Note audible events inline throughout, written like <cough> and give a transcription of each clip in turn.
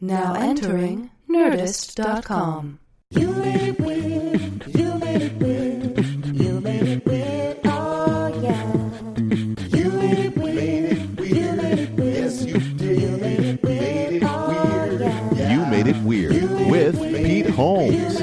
Now entering Nerdist.com. You made it weird. You made it weird. You made it weird. Oh yeah. You made it weird. You made it weird. Yes, you did. You made it weird. Oh yeah. You made it weird with Pete Holmes.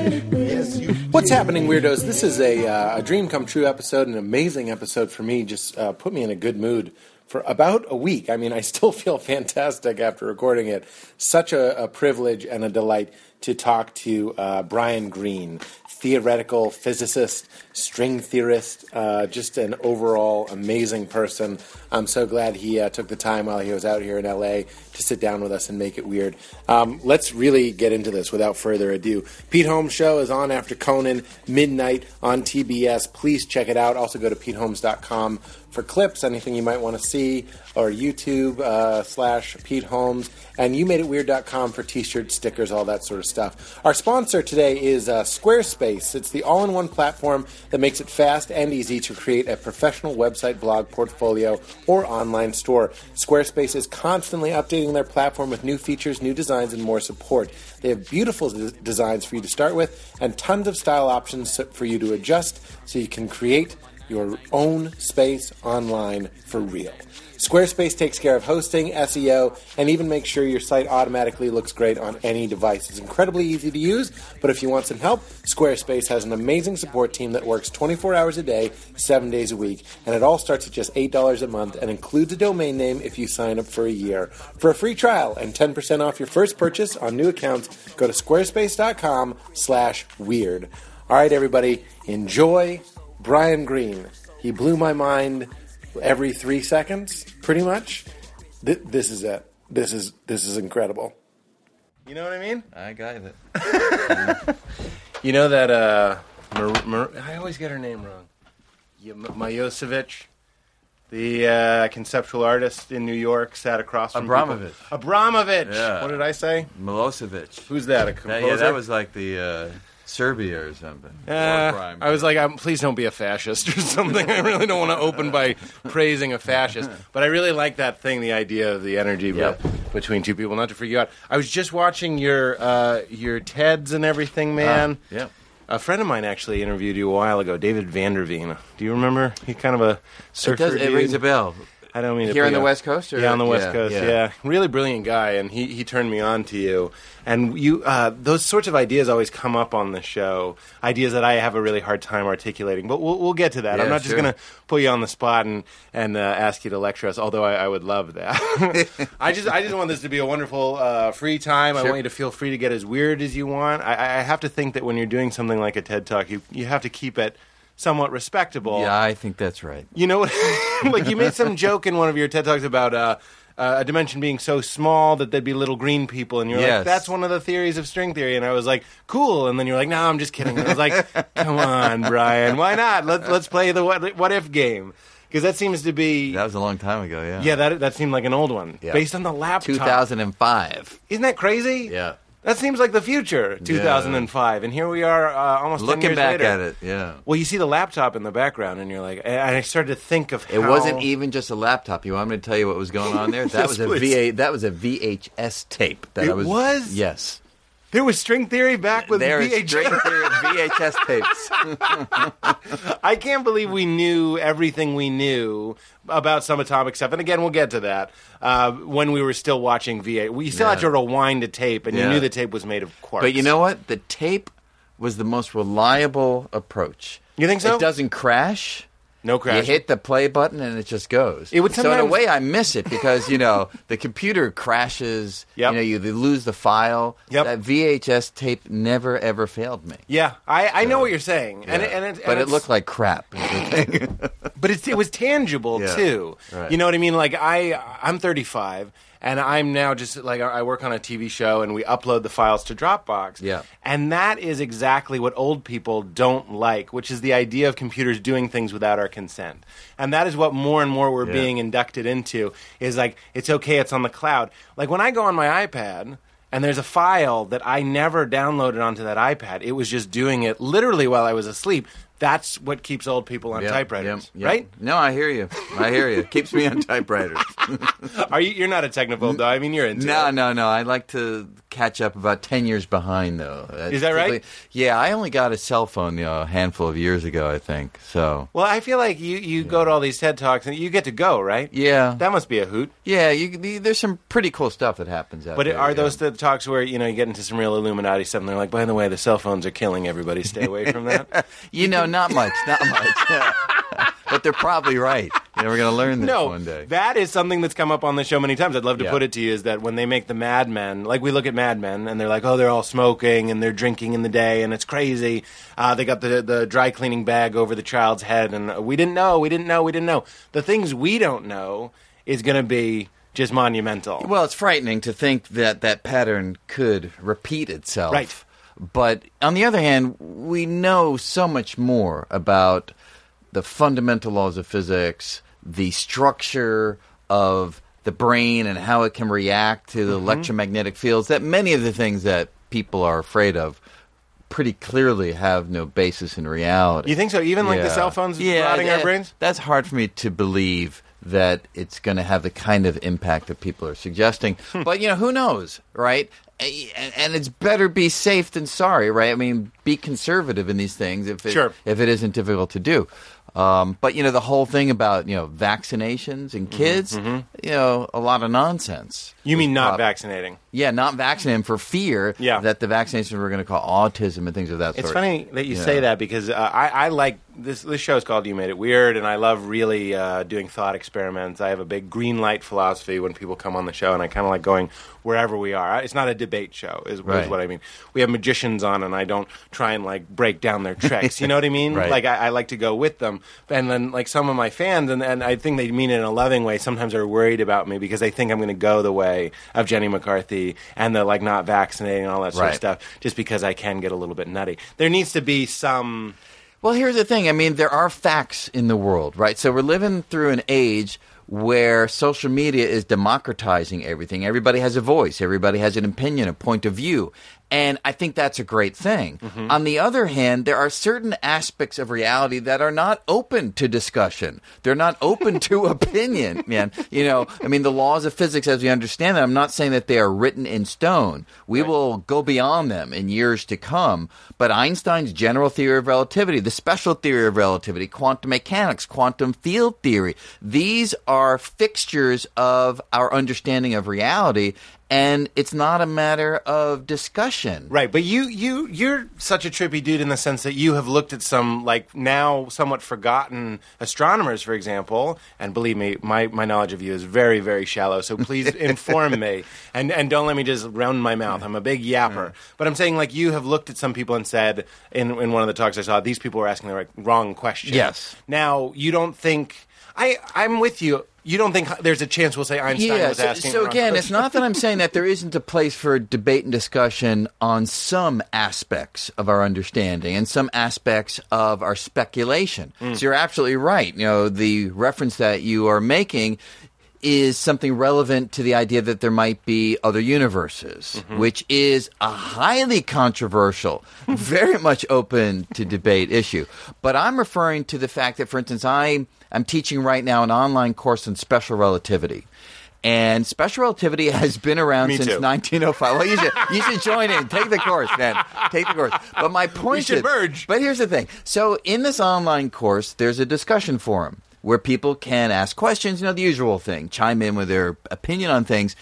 What's happening, weirdos? This is a, uh, a dream come true episode, an amazing episode for me. Just uh, put me in a good mood for about a week. I mean, I still <laughs> feel fantastic after recording it. Such a, a privilege and a delight to talk to uh, Brian Greene, theoretical physicist, string theorist, uh, just an overall amazing person. I'm so glad he uh, took the time while he was out here in LA to sit down with us and make it weird. Um, let's really get into this without further ado. Pete Holmes Show is on after Conan, midnight on TBS. Please check it out. Also go to PeteHolmes.com for clips, anything you might want to see, or YouTube uh, slash Pete Holmes, and YouMadeItWeird.com for t-shirts, stickers, all that sort of stuff. Our sponsor today is uh, Squarespace. It's the all-in-one platform that makes it fast and easy to create a professional website, blog, portfolio, or online store. Squarespace is constantly updating their platform with new features, new designs, and more support. They have beautiful des- designs for you to start with, and tons of style options for you to adjust so you can create your own space online for real. Squarespace takes care of hosting, SEO, and even makes sure your site automatically looks great on any device. It's incredibly easy to use, but if you want some help, Squarespace has an amazing support team that works 24 hours a day, 7 days a week, and it all starts at just $8 a month and includes a domain name if you sign up for a year. For a free trial and 10% off your first purchase on new accounts, go to squarespace.com slash weird. All right, everybody, enjoy Brian Greene. He blew my mind every three seconds, pretty much. Th- this is it. This is this is incredible. You know what I mean? I got it. <laughs> You know that uh, Mar- Mar- I always get her name wrong. Y- Majosevic, the uh, conceptual artist in New York, sat across from people- Abramovich. Abramovich. Yeah. What did I say? Milosevic. Who's that? A That- composer? yeah, that was like the uh, Serbia or something. Uh, crime. I was like, um, please don't be a fascist or <laughs> something. I really don't want to open by praising a fascist, but I really like that thing, the idea of the energy Yep. between two people, not to freak you out. I was just watching your uh, your TEDs and everything, man. Ah, yeah. A friend of mine actually interviewed you a while ago, David Vanderveen. Do you remember? He's kind of a It, surfer. does, it rings a bell. I don't mean Here on the you- West Coast? Or? yeah, on the West Yeah, Coast. Yeah. yeah. really brilliant guy, and he, he turned me on to you. And you, uh, those sorts of ideas always come up on the show. Ideas that I have a really hard time articulating, but we'll, we'll get to that. I'm Yeah, not just going to put you on the spot and and uh, ask you to lecture us. Although I, I would love that. <laughs> I just I just want this to be a wonderful uh, free time. I want you to feel free to get as weird as you want. I, I have to think that when you're doing something like a TED Talk, you you have to keep it somewhat respectable. Yeah, I think that's right. You know, <laughs> like you made some joke in one of your TED talks about uh, a dimension being so small that there'd be little green people, and you're like, "That's one of the theories of string theory." And I was like, "Cool," and then you're like, "No, I'm just kidding." And I was like, <laughs> "Come on, Brian, why not? Let's let's play the what what if game." Because that seems to be, That was a long time ago, yeah. yeah, that that seemed like an old one, Yeah. based on the laptop. 2005. Isn't that crazy? Yeah. That seems like the future, 2005, and here we are, uh, almost 10 Looking years back later. at it, yeah. Well, you see the laptop in the background, and you're like, and I started to think of It how- wasn't even just a laptop. You want me to tell you what was going on there? <laughs> That Yes, was a please. VA. That was a VHS tape. That It I was. was? Yes. There was string theory back with there VHS. string theory VHS tapes. <laughs> I can't believe we knew everything we knew about some atomic stuff. And again, we'll get to that. Uh, when we were still watching VA, we still had Yeah. to rewind a tape, and you knew the tape was made of quartz. But you know what? The tape was the most reliable approach. You think so? It doesn't crash. No crash. You hit the play button and it just goes. It would so in a way, I miss it because you know <laughs> the computer crashes. Yep. You know, you lose the file. Yep. That VHS tape never ever failed me. yeah, I, I know what you're saying, and Yeah. it, and it, but and it looked like crap. is the thing. but it's, it was tangible Yeah. too. Right. You know what I mean? Like I, I'm 35, and I'm now just like I work on a TV show, and we upload the files to Dropbox. Yeah. and that is exactly what old people don't like, which is the idea of computers doing things without our consent, and that is what more and more we're Yeah. being inducted into. Is like it's okay, it's on the cloud. Like when I go on my iPad. And there's a file that I never downloaded onto that iPad. It was just doing it literally while I was asleep. That's what keeps old people on Yep, typewriters, yep, yep. right? No, I hear you. I hear you. Keeps me on typewriters. <laughs> Are you? You're not a technophobe, though. I mean, you're into No, it. no, no. I like to catch up about 10 years behind, though. That's Is that right? Yeah, I only got a cell phone you know, a handful of years ago, I think. So, Well, I feel like you, you go to all these TED talks and you get to go, right? yeah. That must be a hoot. yeah, you, there's some pretty cool stuff that happens out But there. But are yeah. those the talks where you know you get into some real Illuminati stuff and they're like, by the way, the cell phones are killing everybody. Stay away from that. <laughs> You know, not much, not much. <laughs> but they're probably right. Know, we're going to learn this no, one day. that is something that's come up on the show many times. I'd love to Yeah. put it to you is that when they make the Mad Men, like we look at Mad Men and they're like, oh, they're all smoking and they're drinking in the day and it's crazy. Uh, they got the the dry cleaning bag over the child's head and we didn't know, we didn't know, we didn't know. The things we don't know is going to be just monumental. Well, it's frightening to think that that pattern could repeat itself. Right. But on the other hand, we know so much more about the fundamental laws of physics, the structure of the brain, and how it can react to Mm-hmm. the electromagnetic fields that many of the things that people are afraid of pretty clearly have no basis in reality. You think so? Even like the cell phones yeah, rotting our brains? That's hard for me to believe that it's going to have the kind of impact that people are suggesting. Hmm. but you know, who knows, right? And, and it's better be safe than sorry, right? I mean, be conservative in these things if it, Sure. if it isn't difficult to do. Um, but you know, the whole thing about you know vaccinations Mm-hmm, and kids, you know, a lot of nonsense. You mean not Prob- vaccinating? Yeah, not vaccinating for fear Yeah. that the vaccinations were going to cause autism and things of that It's sort. It's funny that you say that because uh, I, I like this. This show is called "You Made It Weird," and I love really uh, doing thought experiments. I have a big green light philosophy when people come on the show, and I kind of like going wherever we are. It's not a debate show, is, is what I mean. We have magicians on, and I don't try and like break down their tricks. You know what I mean? <laughs> Right. Like I, I like to go with them, and then like some of my fans, and, and I think they mean it in a loving way. Sometimes are worried about me because they think I'm going to go the way of Jenny McCarthy and the like not vaccinating and all that sort of stuff just because I can get a little bit nutty. There needs to be some. Well, here's the thing. I mean, there are facts in the world, right? So we're living through an age where social media is democratizing everything. Everybody has a voice, everybody has an opinion, a point of view. And I think that's a great thing. Mm-hmm. On the other hand, there are certain aspects of reality that are not open to discussion. They're not open to <laughs> opinion, man. You know, I mean, the laws of physics as we understand them, I'm not saying that they are written in stone. We will go beyond them in years to come. But Einstein's general theory of relativity, the special theory of relativity, quantum mechanics, quantum field theory, these are fixtures of our understanding of reality. And it's not a matter of discussion. Right, but you you you're such a trippy dude in the sense that you have looked at some like now somewhat forgotten astronomers, for example, and believe me, my, my knowledge of you is very very shallow. So please <laughs> inform me and and don't let me just round my mouth. I'm a big yapper, mm. but I'm saying like you have looked at some people and said in in one of the talks I saw these people were asking the right, wrong question. Yes. Now you don't think I I'm with you. You don't think there's a chance we'll say Einstein Yeah, was so, asking? so again, it's not that I'm saying that there <laughs> isn't a place for debate and discussion on some aspects of our understanding and some aspects of our speculation. Mm. So you're absolutely right. You know, the reference that you are making is something relevant to the idea that there might be other universes, Mm-hmm. which is a highly controversial, very much open to debate issue. But I'm referring to the fact that, for instance, I am teaching right now an online course on special relativity. And special relativity <laughs> has been around Me since too. 1905. Well, you should, you should join in. Take the course, man. Take the course. But my point should is, merge. But here's the thing. So in this online course, there's a discussion forum where people can ask questions, you know, the usual thing, chime in with their opinion on things.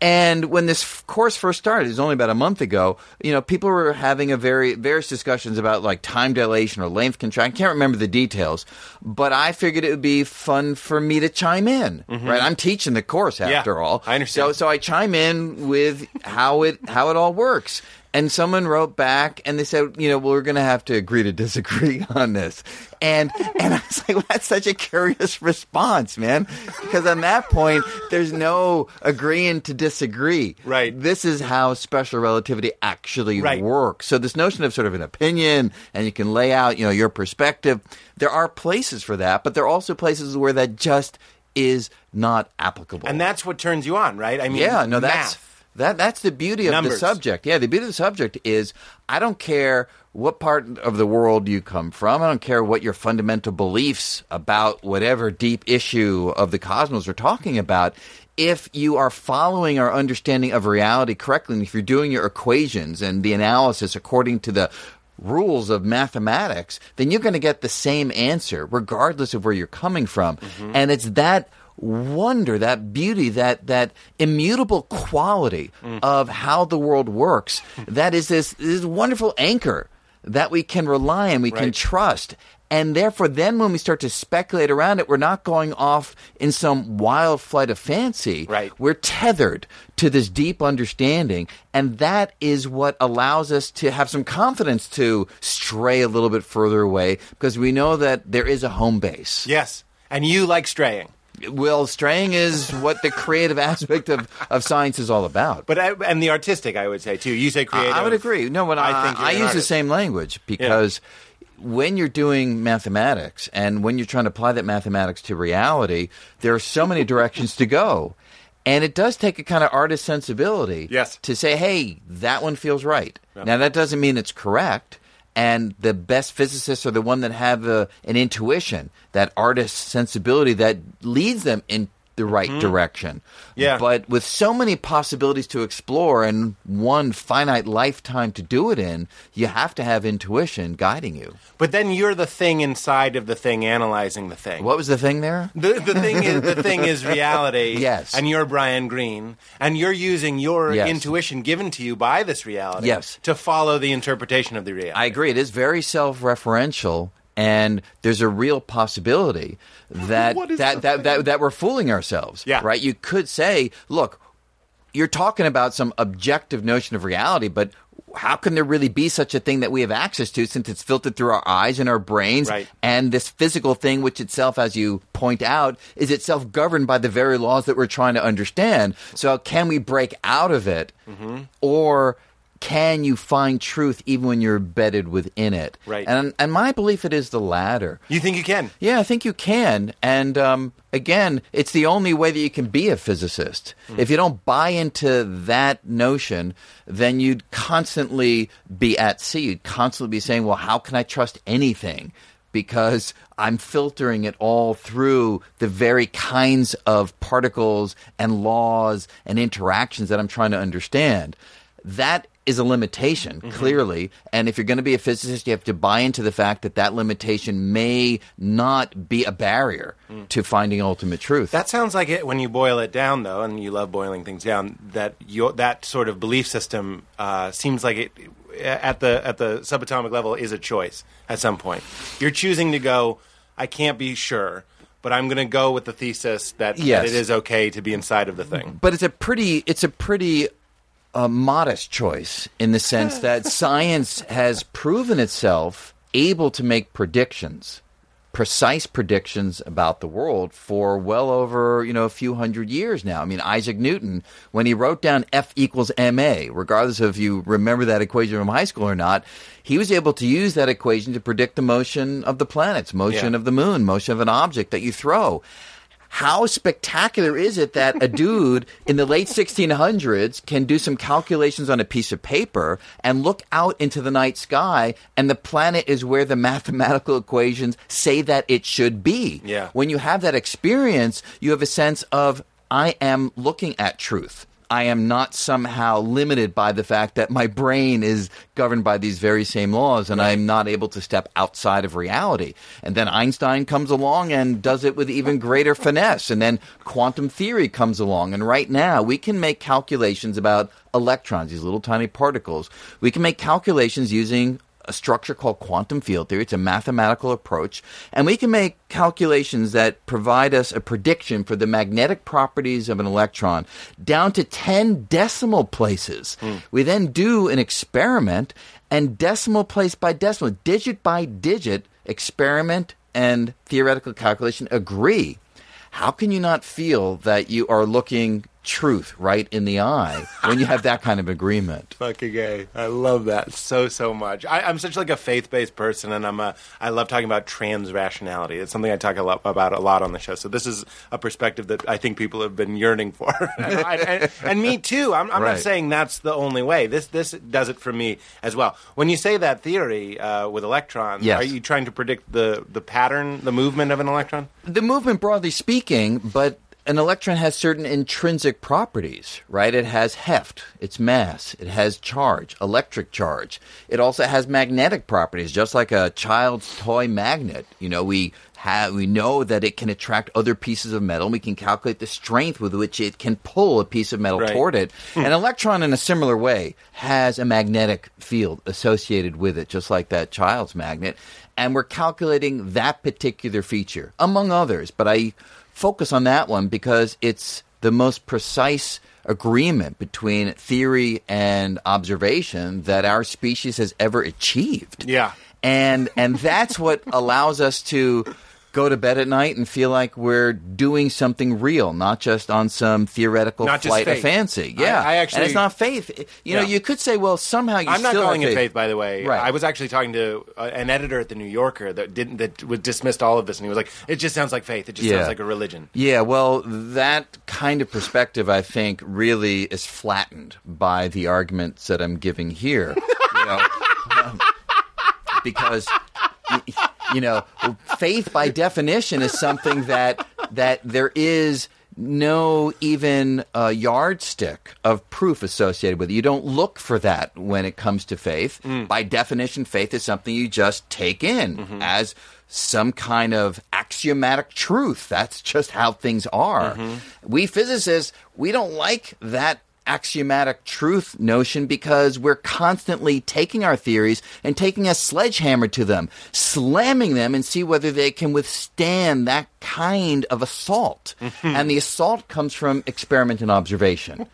And when this course first started, it was only about a month ago, you know, people were having a very various discussions about like time dilation or length contraction. I can't remember the details, but I figured it would be fun for me to chime in. Mm-hmm. Right? I'm teaching the course after all. I understand. So so I chime in with how it how it all works. And someone wrote back and they said, you know, well, we're going to have to agree to disagree <laughs> on this. And and I was like, well, that's such a curious response, man. Because on that point, there's no agreeing to disagree. Right. This is how special relativity actually Right. works. So this notion of sort of an opinion and you can lay out, you know, your perspective, there are places for that, but there are also places where that just is not applicable. and that's what turns you on, right? I mean, Yeah, no, that's math. That that's the beauty of Numbers. the subject. Yeah, the beauty of the subject is I don't care what part of the world you come from. I don't care what your fundamental beliefs about whatever deep issue of the cosmos are talking about. If you are following our understanding of reality correctly, and if you're doing your equations and the analysis according to the rules of mathematics, then you're going to get the same answer regardless of where you're coming from. Mm-hmm. And it's that wonder, that beauty, that that immutable quality mm. of how the world works <laughs> that is this, this wonderful anchor that we can rely on, we can trust. And therefore, then when we start to speculate around it, we're not going off in some wild flight of fancy. Right. We're tethered to this deep understanding. And that is what allows us to have some confidence to stray a little bit further away because we know that there is a home base. Yes. And you like straying. Well, straying is what the creative aspect of, of science is all about. But I, and the artistic, I would say too. You say creative. I would agree. No, but I, I think I use the same language because when you're doing mathematics and when you're trying to apply that mathematics to reality, there are so many directions to go. And it does take a kind of artist sensibility Yes. to say, hey, that one feels right. Now, that doesn't mean it's correct. And the best physicists are the one that have a, an intuition, that artist sensibility that leads them in the right mm-hmm. direction. Yeah. But with so many possibilities to explore and one finite lifetime to do it in, you have to have intuition guiding you. But then you're the thing inside of the thing, analyzing the thing. What was the thing there? The, the thing is the thing is reality. <laughs> Yes. And you're Brian Greene, and you're using your Yes. intuition given to you by this reality. Yes. To follow the interpretation of the reality. I agree. It is very self-referential, and there's a real possibility that that, that, that that we're fooling ourselves. Yeah. Right. You could say, look, you're talking about some objective notion of reality, but how can there really be such a thing that we have access to since it's filtered through our eyes and our brains Right. and this physical thing which itself as you point out is itself governed by the very laws that we're trying to understand so can we break out of it Mm-hmm. or can you find truth even when you're embedded within it Right. and and my belief it is the latter you think you can? yeah, I think you can. And um, again, it's the only way that you can be a physicist. If you don't buy into that notion, then you'd constantly be at sea. You'd constantly be saying, well, how can I trust anything? Because I'm filtering it all through the very kinds of particles and laws and interactions that I'm trying to understand. That is a limitation, clearly. And if you're going to be a physicist, you have to buy into the fact that that limitation may not be a barrier to finding ultimate truth. That sounds like it when you boil it down, though, and you love boiling things down. That your, that sort of belief system uh, seems like it at the at the subatomic level is a choice at some point. You're choosing to go. I can't be sure, but I'm going to go with the thesis that, Yes. that it is okay to be inside of the thing. but it's a pretty it's a pretty uh, modest choice in the sense <laughs> that science has proven itself able to make predictions precise predictions about the world for well over you know a few hundred years now i mean isaac newton when he wrote down f equals ma regardless of if you remember that equation from high school or not he was able to use that equation to predict the motion of the planets motion Yeah. of the moon motion of an object that you throw how spectacular is it that a dude in the late 1600s can do some calculations on a piece of paper and look out into the night sky and the planet is where the mathematical equations say that it should be. Yeah. When you have that experience, you have a sense of I am looking at truth. I am not somehow limited by the fact that my brain is governed by these very same laws and I'm not able to step outside of reality. And then Einstein comes along and does it with even greater finesse. And then quantum theory comes along. And right now we can make calculations about electrons, these little tiny particles. We can make calculations using a structure called quantum field theory. It's a mathematical approach. And we can make calculations that provide us a prediction for the magnetic properties of an electron down to 10 decimal places. Hmm. We then do an experiment and decimal place by decimal, digit by digit, experiment and theoretical calculation agree. How can you not feel that you are looking truth right in the eye when you have that kind of agreement. <laughs> Fucking gay. I love that so so much. I, I'm such like a faith based person, and I'm a I love talking about trans rationality. It's something I talk a lot about a lot on the show. So this is a perspective that I think people have been yearning for, <laughs> and, I- and- and me too. I'm, I'm Right. not saying that's the only way. This this does it for me as well. When you say that theory uh, with electrons, Yes. are you trying to predict the the pattern, the movement of an electron? the movement broadly speaking, but an electron has certain intrinsic properties, right? It has heft, its mass, it has charge, electric charge. It also has magnetic properties, just like a child's toy magnet. You know, we have we know that it can attract other pieces of metal. We can calculate the strength with which it can pull a piece of metal Right. toward it. <laughs> Hmm. An electron, in a similar way, has a magnetic field associated with it, just like that child's magnet. And we're calculating that particular feature, among others. But I focus on that one because it's the most precise agreement between theory and observation that our species has ever achieved. Yeah. And and that's what allows us to go to bed at night and feel like we're doing something real, not just on some theoretical Not flight of fancy. Yeah, I actually- and it's not faith. You know, Yeah. you could say, well, somehow you I'm not calling have it faith, by the way. Right. I was actually talking to uh, an editor at the New Yorker that didn't that was dismissed all of this, and he was like, "It just sounds like faith. It just Yeah. sounds like a religion." Yeah, well, that kind of perspective, I think, really is flattened by the arguments that I'm giving here. <laughs> You know, um, because you know, faith by definition is something that that there is no even uh, yardstick of proof associated with it. You don't look for that when it comes to faith. By definition, faith is something you just take in as some kind of axiomatic truth. That's just how things are. We physicists, we don't like that axiomatic truth notion because we're constantly taking our theories and taking a sledgehammer to them, slamming them and see whether they can withstand that kind of assault. <laughs> and the assault comes from experiment and observation.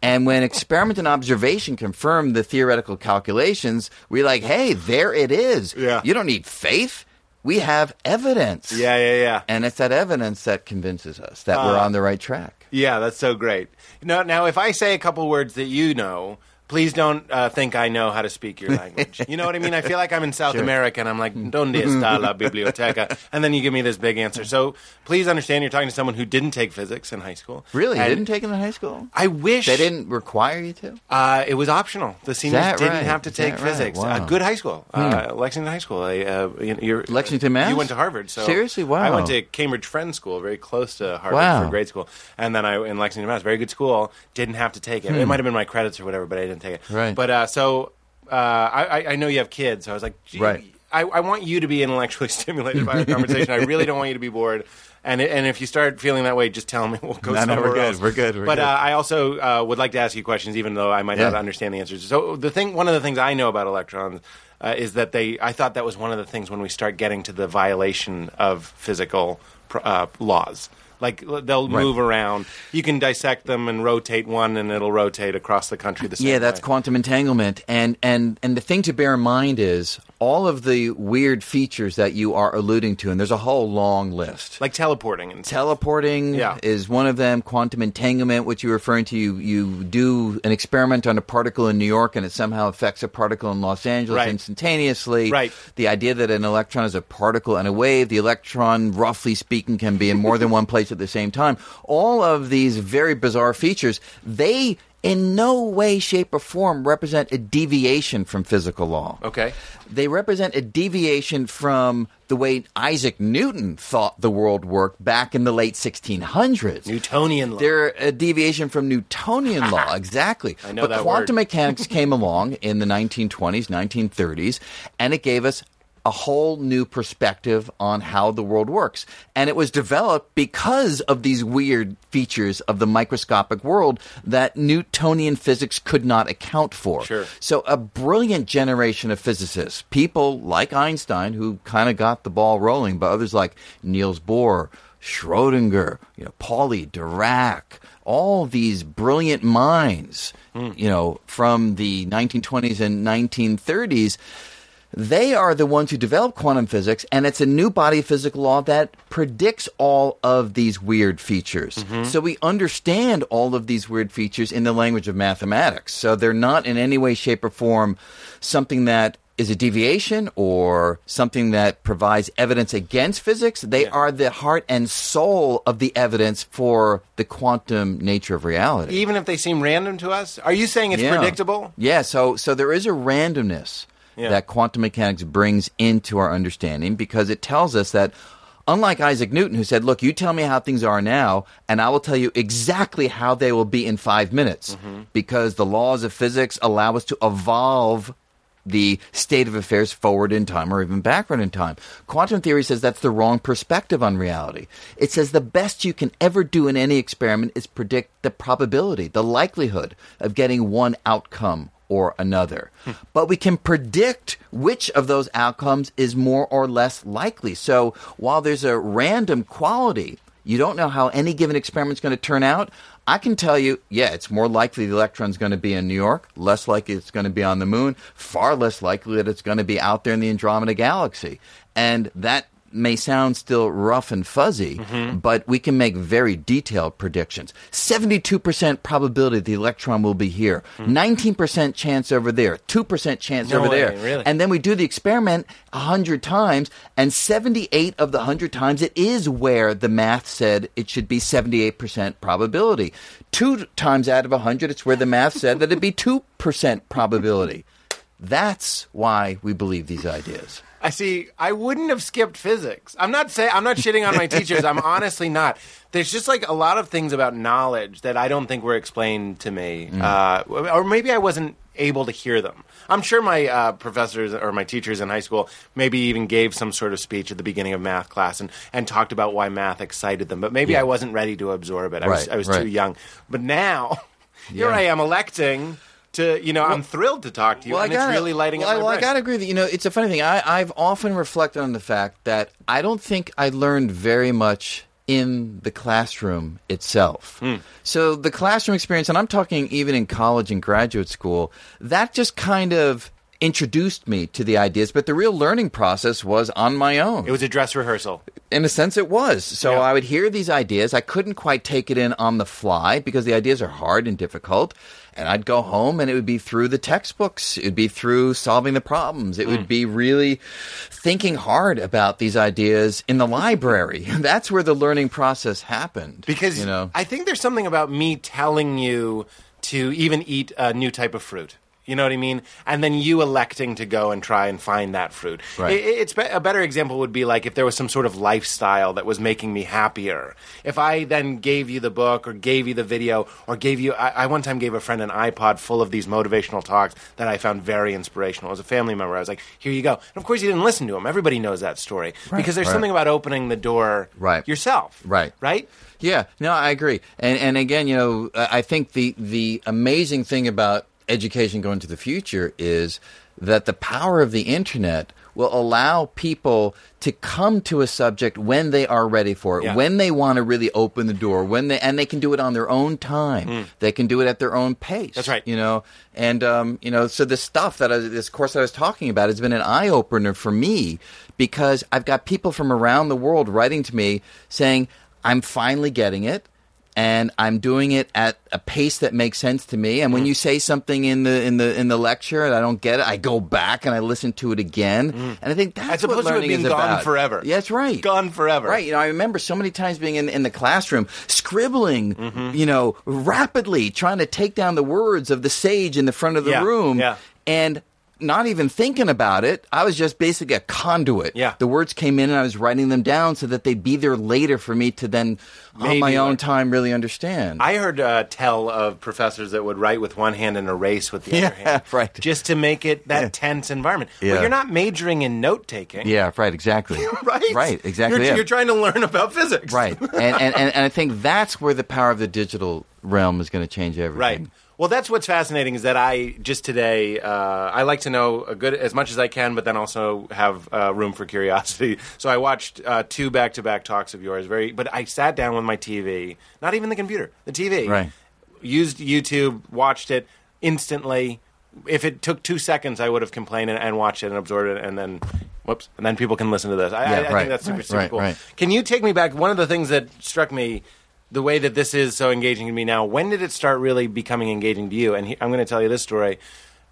and when experiment and observation confirm the theoretical calculations, we're like, hey, there it is. Yeah. You don't need faith. We have evidence. Yeah, yeah, yeah. And it's that evidence that convinces us that we're Uh, on the right track. Yeah, that's so great. Now, now, if I say a couple words that you know, please don't uh, think I know how to speak your language. you know what I mean? I feel like I'm in South America and I'm like, ¿Dónde está la <laughs> biblioteca? And then you give me this big answer. So please understand you're talking to someone who didn't take physics in high school. Really? You And didn't take it in high school? I wish They didn't require you to? Uh, it was optional. The seniors that didn't right? have to Is take that right? physics. Wow. Hmm. A good high school, uh, Lexington High School. I, uh, you- you're, Lexington, Mass? You went to Harvard, so Seriously? Wow. I went to Cambridge Friends School, very close to Harvard Wow. for grade school, and then I in Lexington, Mass. Very good school. Didn't have to take it. It might have been my credits or whatever, but I didn't take it. Right. But uh, so uh, I, I- I know you have kids, so I was like, gee, Right. I, I want you to be intellectually <laughs> stimulated by our <laughs> conversation. I really don't want you to be bored. And and if you start feeling that way, just tell me. <laughs> We'll go No, no, somewhere we're good. We're good. We're but good. Uh, I also uh, would like to ask you questions, even though I might not understand the answers. So the thing, one of the things I know about electrons uh, is that they. I thought that was one of the things when we start getting to the violation of physical pr- uh, laws. Like they'll Right. move around. You can dissect them and rotate one, and it'll rotate across the country the same Yeah, that's way. quantum entanglement. And, and, and the thing to bear in mind is all of the weird features that you are alluding to, and there's a whole long list. like teleporting and. Teleporting Yeah. is one of them. Quantum entanglement, which you're referring to, you, you do an experiment on a particle in New York and it somehow affects a particle in Los Angeles Right. instantaneously. Right. The idea that an electron is a particle and a wave, the electron, roughly speaking, can be in more than one place at the same time. All of these very bizarre features, they in no way, shape, or form represent a deviation from physical law. Okay. They represent a deviation from the way Isaac Newton thought the world worked back in the late 1600s. Newtonian law. They're a deviation from Newtonian law, <laughs> exactly. I know but that quantum word. mechanics came along in the 1920s, 1930s, and it gave us a whole new perspective on how the world works. And it was developed because of these weird features of the microscopic world that Newtonian physics could not account for. Sure. So a brilliant generation of physicists, people like Einstein who kind of got the ball rolling, but others like Niels Bohr, Schrodinger, you know, Pauli, Dirac, all these brilliant minds, hmm. you know, from the 1920s and 1930s They are the ones who developed quantum physics, and it's a new body of physical law that predicts all of these weird features. Mm-hmm. So we understand all of these weird features in the language of mathematics. So they're not in any way, shape, or form something that is a deviation or something that provides evidence against physics. They are the heart and soul of the evidence for the quantum nature of reality. Even if they seem random to us, are you saying it's Yeah. predictable? Yeah, so so there is a randomness Yeah. that quantum mechanics brings into our understanding because it tells us that unlike Isaac Newton who said, "Look, you tell me how things are now and I will tell you exactly how they will be in 5 minutes." Mm-hmm. Because the laws of physics allow us to evolve the state of affairs forward in time or even backward in time. Quantum theory says that's the wrong perspective on reality. It says the best you can ever do in any experiment is predict the probability, the likelihood of getting one outcome or another. but we can predict which of those outcomes is more or less likely. So while there's a random quality, you don't know how any given experiment is going to turn out. I can tell you, yeah, it's more likely the electron's going to be in New York, less likely it's going to be on the moon, far less likely that it's going to be out there in the Andromeda galaxy. And that may sound still rough and fuzzy, mm-hmm. but we can make very detailed predictions. 72% probability the electron will be here, hmm. 19% chance over there, 2% chance No over way, there. really? And then we do the experiment 100 times, and 78 of the 100 times it is where the math said it should be 78% probability. Two times out of 100, it's where the math said that it'd be 2% probability. That's why we believe these ideas. I see. I wouldn't have skipped physics. I'm not saying I'm not shitting on my teachers. I'm <laughs> honestly not. There's just like a lot of things about knowledge that I don't think were explained to me, uh, or maybe I wasn't able to hear them. I'm sure my uh, professors or my teachers in high school maybe even gave some sort of speech at the beginning of math class and, and talked about why math excited them. But maybe Yeah. I wasn't ready to absorb it. I was I was right. too young. But now, <laughs> here Yeah. I am electing. To you know, I'm thrilled to talk to you, and gotta- it's really lighting well, up my I, well, I gotta agree that you know it's a funny thing. I, I've often reflected on the fact that I don't think I learned very much in the classroom itself. Hmm. So the classroom experience, and I'm talking even in college and graduate school, that just kind of introduced me to the ideas. But the real learning process was on my own It was a dress rehearsal. in a sense it was so Yeah. i would hear these ideas i couldn't quite take it in on the fly because the ideas are hard and difficult and i'd go home and it would be through the textbooks it would be through solving the problems it Hmm. would be really thinking hard about these ideas in the library <laughs> that's where the learning process happened because you know I think there's something about me telling you to even eat a new type of fruit. You know what I mean? And then you electing to go and try and find that fruit. Right. I- I- it's be- a better example would be like if there was some sort of lifestyle that was making me happier. If I then gave you the book or gave you the video or gave you, I, I one time gave a friend an iPod full of these motivational talks that I found very inspirational. As a family member, I was like, "Here you go." And of course, you didn't listen to them. Everybody knows that story because there's Right. something about opening the door Right. yourself. Right. Right. Yeah, no, I agree. And and again, you know, I I think the the amazing thing about education going to the future is that the power of the internet will allow people to come to a subject when they are ready for it, Yeah. when they want to really open the door, when they and they can do it on their own time. They can do it at their own pace. That's right. You know, and um, you know, so this stuff that I, this course that I was talking about has been an eye opener for me because I've got people from around the world writing to me saying, "I'm finally getting it." And I'm doing it at a pace that makes sense to me. And when you say something in the in the in the lecture and I don't get it, I go back and I listen to it again. And I think that's. As opposed what to learning being is gone about. forever. Yeah, that's right. Gone forever. Right. You know, I remember so many times being in, in the classroom, scribbling, Mm-hmm. you know, rapidly, trying to take down the words of the sage in the front of the Yeah, room. yeah. And not even thinking about it. I was just basically a conduit. Yeah. The words came in and I was writing them down so that they'd be there later for me to then, on Maybe my own time, really understand. I heard uh, tell of professors that would write with one hand and erase with the <laughs> Yeah, other hand, <laughs> right. Just to make it that Yeah. tense environment. Yeah. Well, you're not majoring in note taking, yeah, right, exactly. <laughs> right? Right, exactly. You're, it. you're trying to learn about physics, right. And, and, and, and I think that's where the power of the digital realm is going to change everything. Right. Well, that's what's fascinating is that I just today uh, I like to know a good as much as I can, but then also have uh, room for curiosity. So I watched uh, two back to back talks of yours. Very, but I sat down with my TV, not even the computer, the TV. Right. Used YouTube, watched it instantly. if it took two seconds, I would have complained and, and watched it and absorbed it, and then, whoops, and then people can listen to this. I, I, Yeah, I right, think that's super, right, super right, cool. Can you take me back? One of the things that struck me, the way that this is so engaging to me now. When did it start really becoming engaging to you? And he, I'm going to tell you this story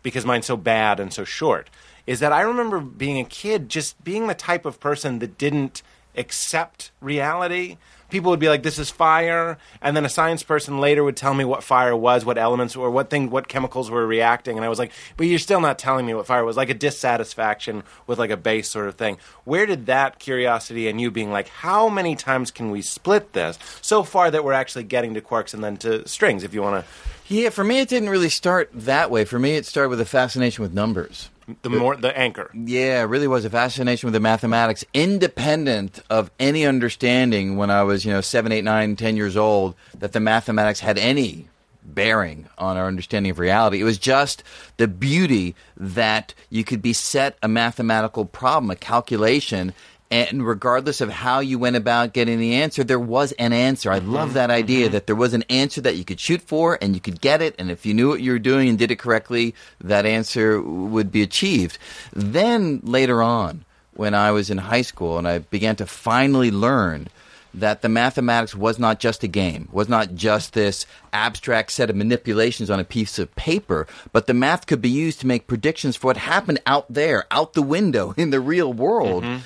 because mine's so bad and so short. Is that I remember being a kid, just being the type of person that didn't accept reality. People would be like, "This is fire," and then a science person later would tell me what fire was, what elements or what thing, what chemicals were reacting, and I was like, "But you're still not telling me what fire was." Like a dissatisfaction with like a base sort of thing. Where did that curiosity and you being like, "How many times can we split this?" So far that we're actually getting to quarks and then to strings. If you want to, Yeah, for me, it didn't really start that way. For me, it started with a fascination with numbers. The more the anchor. Yeah, it really was a fascination with the mathematics, independent of any understanding when I was, you know, seven, eight, nine, ten years old, that the mathematics had any bearing on our understanding of reality. It was just the beauty that you could be set a mathematical problem, a calculation, and regardless of how you went about getting the answer, there was an answer. I love that idea mm-hmm. that there was an answer that you could shoot for and you could get it. And if you knew what you were doing and did it correctly, that answer would be achieved. Then later on, when I was in high school and I began to finally learn that the mathematics was not just a game, was not just this abstract set of manipulations on a piece of paper, but the math could be used to make predictions for what happened out there, out the window in the real world. Mm-hmm.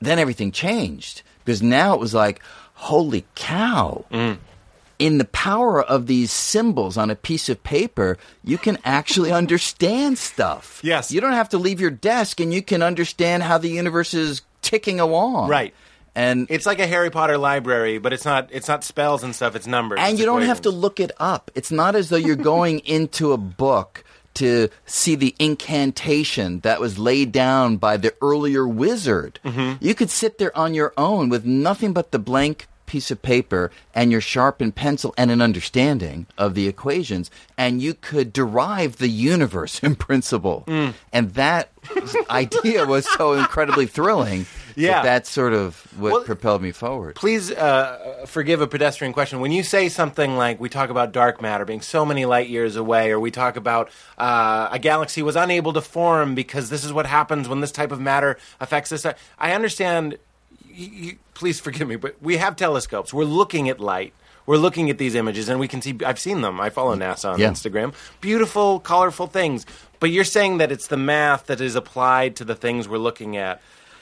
Then everything changed because now it was like, holy cow. Mm. In the power of these symbols on a piece of paper, you can actually <laughs> understand stuff. Yes. You don't have to leave your desk and you can understand how the universe is ticking along. Right. And It's like a Harry Potter library, but it's not. It's not spells and stuff. It's numbers. and It's you don't have to look it up. It's not as though you're <laughs> going into a book to see the incantation that was laid down by the earlier wizard. Mm-hmm. You could sit there on your own with nothing but the blank piece of paper and your sharpened pencil and an understanding of the equations and you could derive the universe <laughs> in principle Mm. and that <laughs> idea was so incredibly thrilling Yeah. that that's sort of what Well, propelled me forward Please uh, forgive a pedestrian question. When you say something like we talk about dark matter being so many light years away, or we talk about uh, a galaxy was unable to form because this is what happens when this type of matter affects this, I understand. You, you, please forgive me, but we have telescopes. We're looking at light. We're looking at these images, and we can see. I've seen them. I follow NASA on Yeah. Instagram. Beautiful, colorful things. But you're saying that it's the math that is applied to the things we're looking at.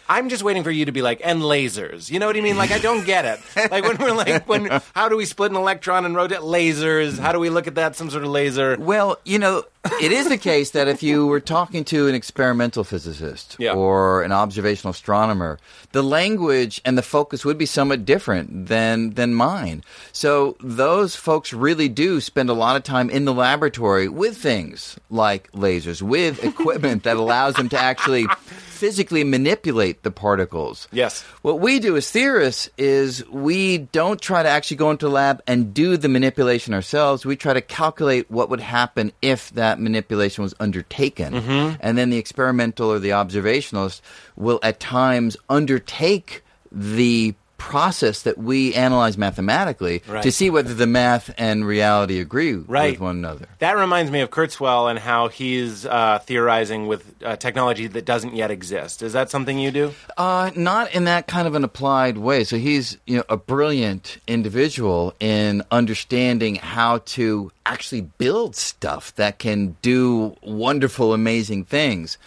I'm just waiting for you to be like, and lasers. You know what I mean? Like, I don't get it. Like, when we're like, when, <laughs> how do we split an electron and rotate lasers? How do we look at that, some sort of laser? Well, you know, it is the case that if you were talking to an experimental physicist Yeah. or an observational astronomer, the language and the focus would be somewhat different than than mine. So those folks really do spend a lot of time in the laboratory with things like lasers, with equipment that allows them to actually physically manipulate the particles. Yes. What we do as theorists is we don't try to actually go into a lab and do the manipulation ourselves. We try to calculate what would happen if that manipulation was undertaken. Mm-hmm. And then the experimental or the observationalist will at times undertake the process that we analyze mathematically Right. to see whether the math and reality agree Right. with one another. That reminds me of Kurzweil and how he's uh, theorizing with uh, technology that doesn't yet exist. Is that something you do? Uh, not in that kind of an applied way. So he's you know a brilliant individual in understanding how to actually build stuff that can do wonderful, amazing things.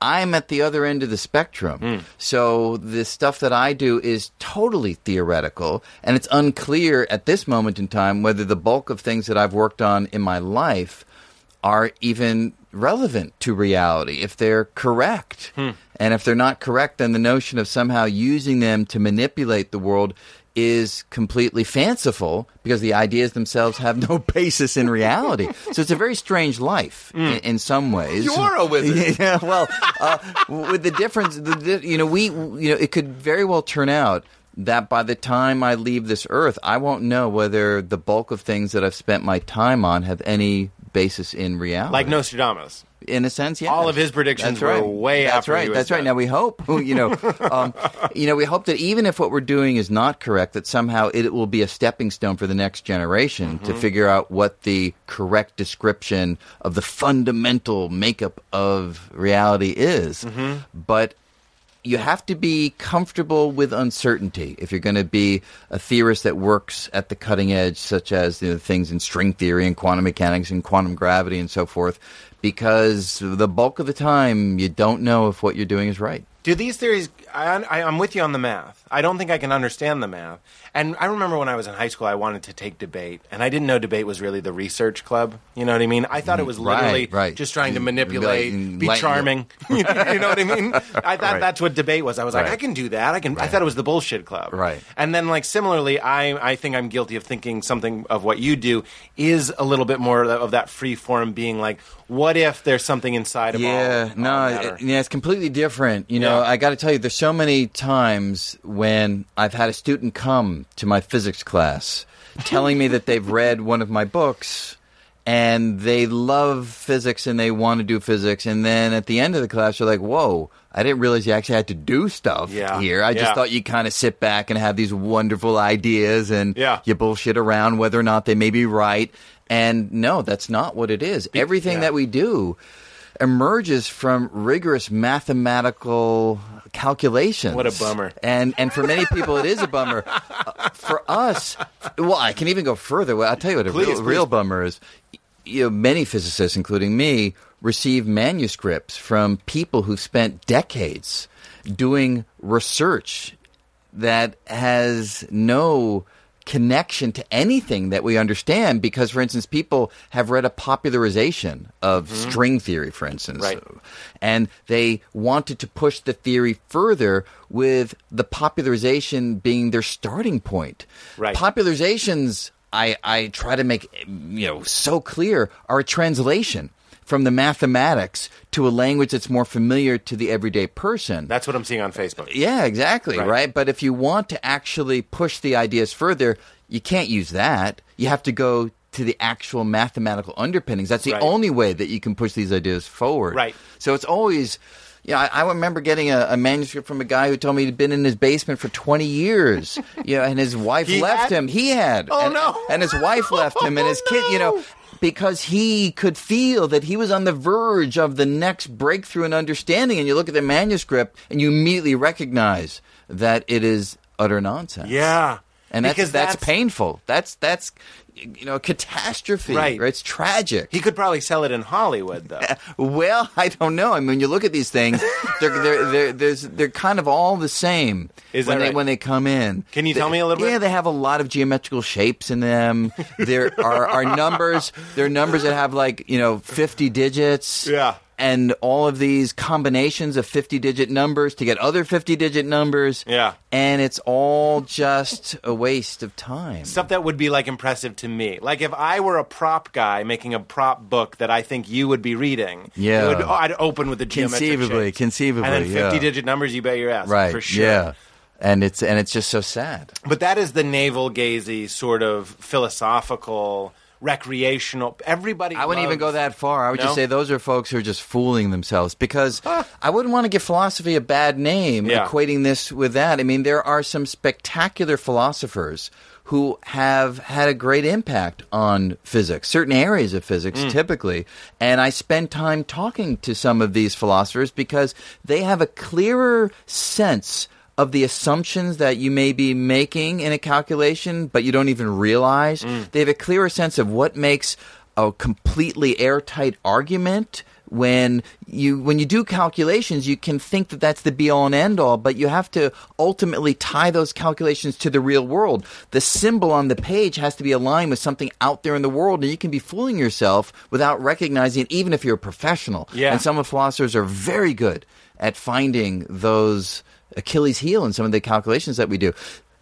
I'm at the other end of the spectrum. Hmm. So the stuff that I do is totally theoretical, and it's unclear at this moment in time whether the bulk of things that I've worked on in my life are even relevant to reality if they're correct. Hmm. And if they're not correct, then the notion of somehow using them to manipulate the world is completely fanciful because the ideas themselves have no <laughs> basis in reality. so it's a very strange life in, in some ways. You are a wizard. <laughs> yeah, well, uh, with the difference, the, the, you know, we, you know, it could very well turn out that by the time I leave this earth, I won't know whether the bulk of things that I've spent my time on have any basis in reality. Like Nostradamus. In a sense, yeah. All of his predictions That's right. were way That's right. That's right. Now we hope, <laughs> you know, um, you know, we hope that even if what we're doing is not correct, that somehow it will be a stepping stone for the next generation to Mm-hmm. figure out what the correct description of the fundamental makeup of reality is. Mm-hmm. But you have to be comfortable with uncertainty if you're going to be a theorist that works at the cutting edge, such as you know, things in string theory and quantum mechanics and quantum gravity and so forth, because the bulk of the time you don't know if what you're doing is right. Do these theories? I, I'm with you on the math. I don't think I can understand the math. And I remember when I was in high school, I wanted to take debate, and I didn't know debate was really the research club. You know what I mean? I thought it mm, was literally right. just trying to like- manipulate, mm, be charming. <laughs> you know what I mean? I thought Right. that's what debate was. I was like, I can do that. I can. I thought it was the bullshit club. Right. And then, like similarly, I I think I'm guilty of thinking something of what you do is a little bit more of that free form being like, what if there's something inside of all? Yeah, all no, matter? it- yeah, it's completely different. You know, Yeah. I got to tell you, there's so many times when I've had a student come to my physics class telling me that they've read one of my books and they love physics and they want to do physics, and then at the end of the class, they're like, "Whoa." I didn't realize you actually had to do stuff Yeah, here. I just thought you kind of sit back and have these wonderful ideas and Yeah. you bullshit around whether or not they may be right. And no, that's not what it is. Everything yeah. that we do emerges from rigorous mathematical calculations. What a bummer. And and for many people, it is a bummer. Uh, <laughs> for us, well, I can even go further. Well, I'll tell you what a Please, real, please. real bummer is. You know, many physicists, including me, receive manuscripts from people who spent decades doing research that has no connection to anything that we understand because for instance people have read a popularization of mm-hmm. string theory for instance Right. and they wanted to push the theory further with the popularization being their starting point Right. popularizations I, I try to make you know so clear are a translation from the mathematics to a language that's more familiar to the everyday person That's what I'm seeing on Facebook. Uh, yeah, exactly, Right. right. But if you want to actually push the ideas further, you can't use that. You have to go to the actual mathematical underpinnings. That's the Right. only way that you can push these ideas forward. Right. So it's always. Yeah, I, I remember getting a, a manuscript from a guy who told me he'd been in his basement for 20 years. <laughs> you know, and his wife He left had? him. He had. Oh, and, no. And his wife left him, and his <laughs> kid. You know, no. Because he could feel that he was on the verge of the next breakthrough in understanding. And you look at the manuscript, and you immediately recognize that it is utter nonsense. Yeah. and that's because that's, painful. That's that's you know catastrophe. Right. It's tragic. He could probably sell it in Hollywood, though. <laughs> Well, I don't know. I mean, when you look at these things, they're they're they're, there's, they're kind of all the same Is when that they right? when they come in. Can you They- tell me a little bit? Yeah, they have a lot of geometrical shapes in them. There are, are numbers. There are numbers that have like you know fifty digits. Yeah. And all of these combinations of 50 digit numbers to get other 50 digit numbers. Yeah. And it's all just a waste of time. Stuff that would be like impressive to me. Like if I were a prop guy making a prop book that I think you would be reading. Yeah. would, oh, I'd open with the geometric Conceivably, shapes. conceivably, and then yeah. fifty digit numbers. You bet your ass, right. For sure. Yeah. And it's and it's just so sad. But that is the navel gazy sort of philosophical, recreational. Everybody. I wouldn't even go that far. I would No? just say those are folks who are just fooling themselves because I wouldn't want to give philosophy a bad name, Yeah. equating this with that. I mean, there are some spectacular philosophers who have had a great impact on physics, certain areas of physics mm. typically. And I spend time talking to some of these philosophers because they have a clearer sense of the assumptions that you may be making in a calculation, but you don't even realize. Mm. They have a clearer sense of what makes a completely airtight argument. When you when you do calculations, you can think that that's the be all and end all, but you have to ultimately tie those calculations to the real world. The symbol on the page has to be aligned with something out there in the world, and you can be fooling yourself without recognizing it, even if you're a professional. Yeah. And some of philosophers are very good at finding those Achilles heel in some of the calculations that we do.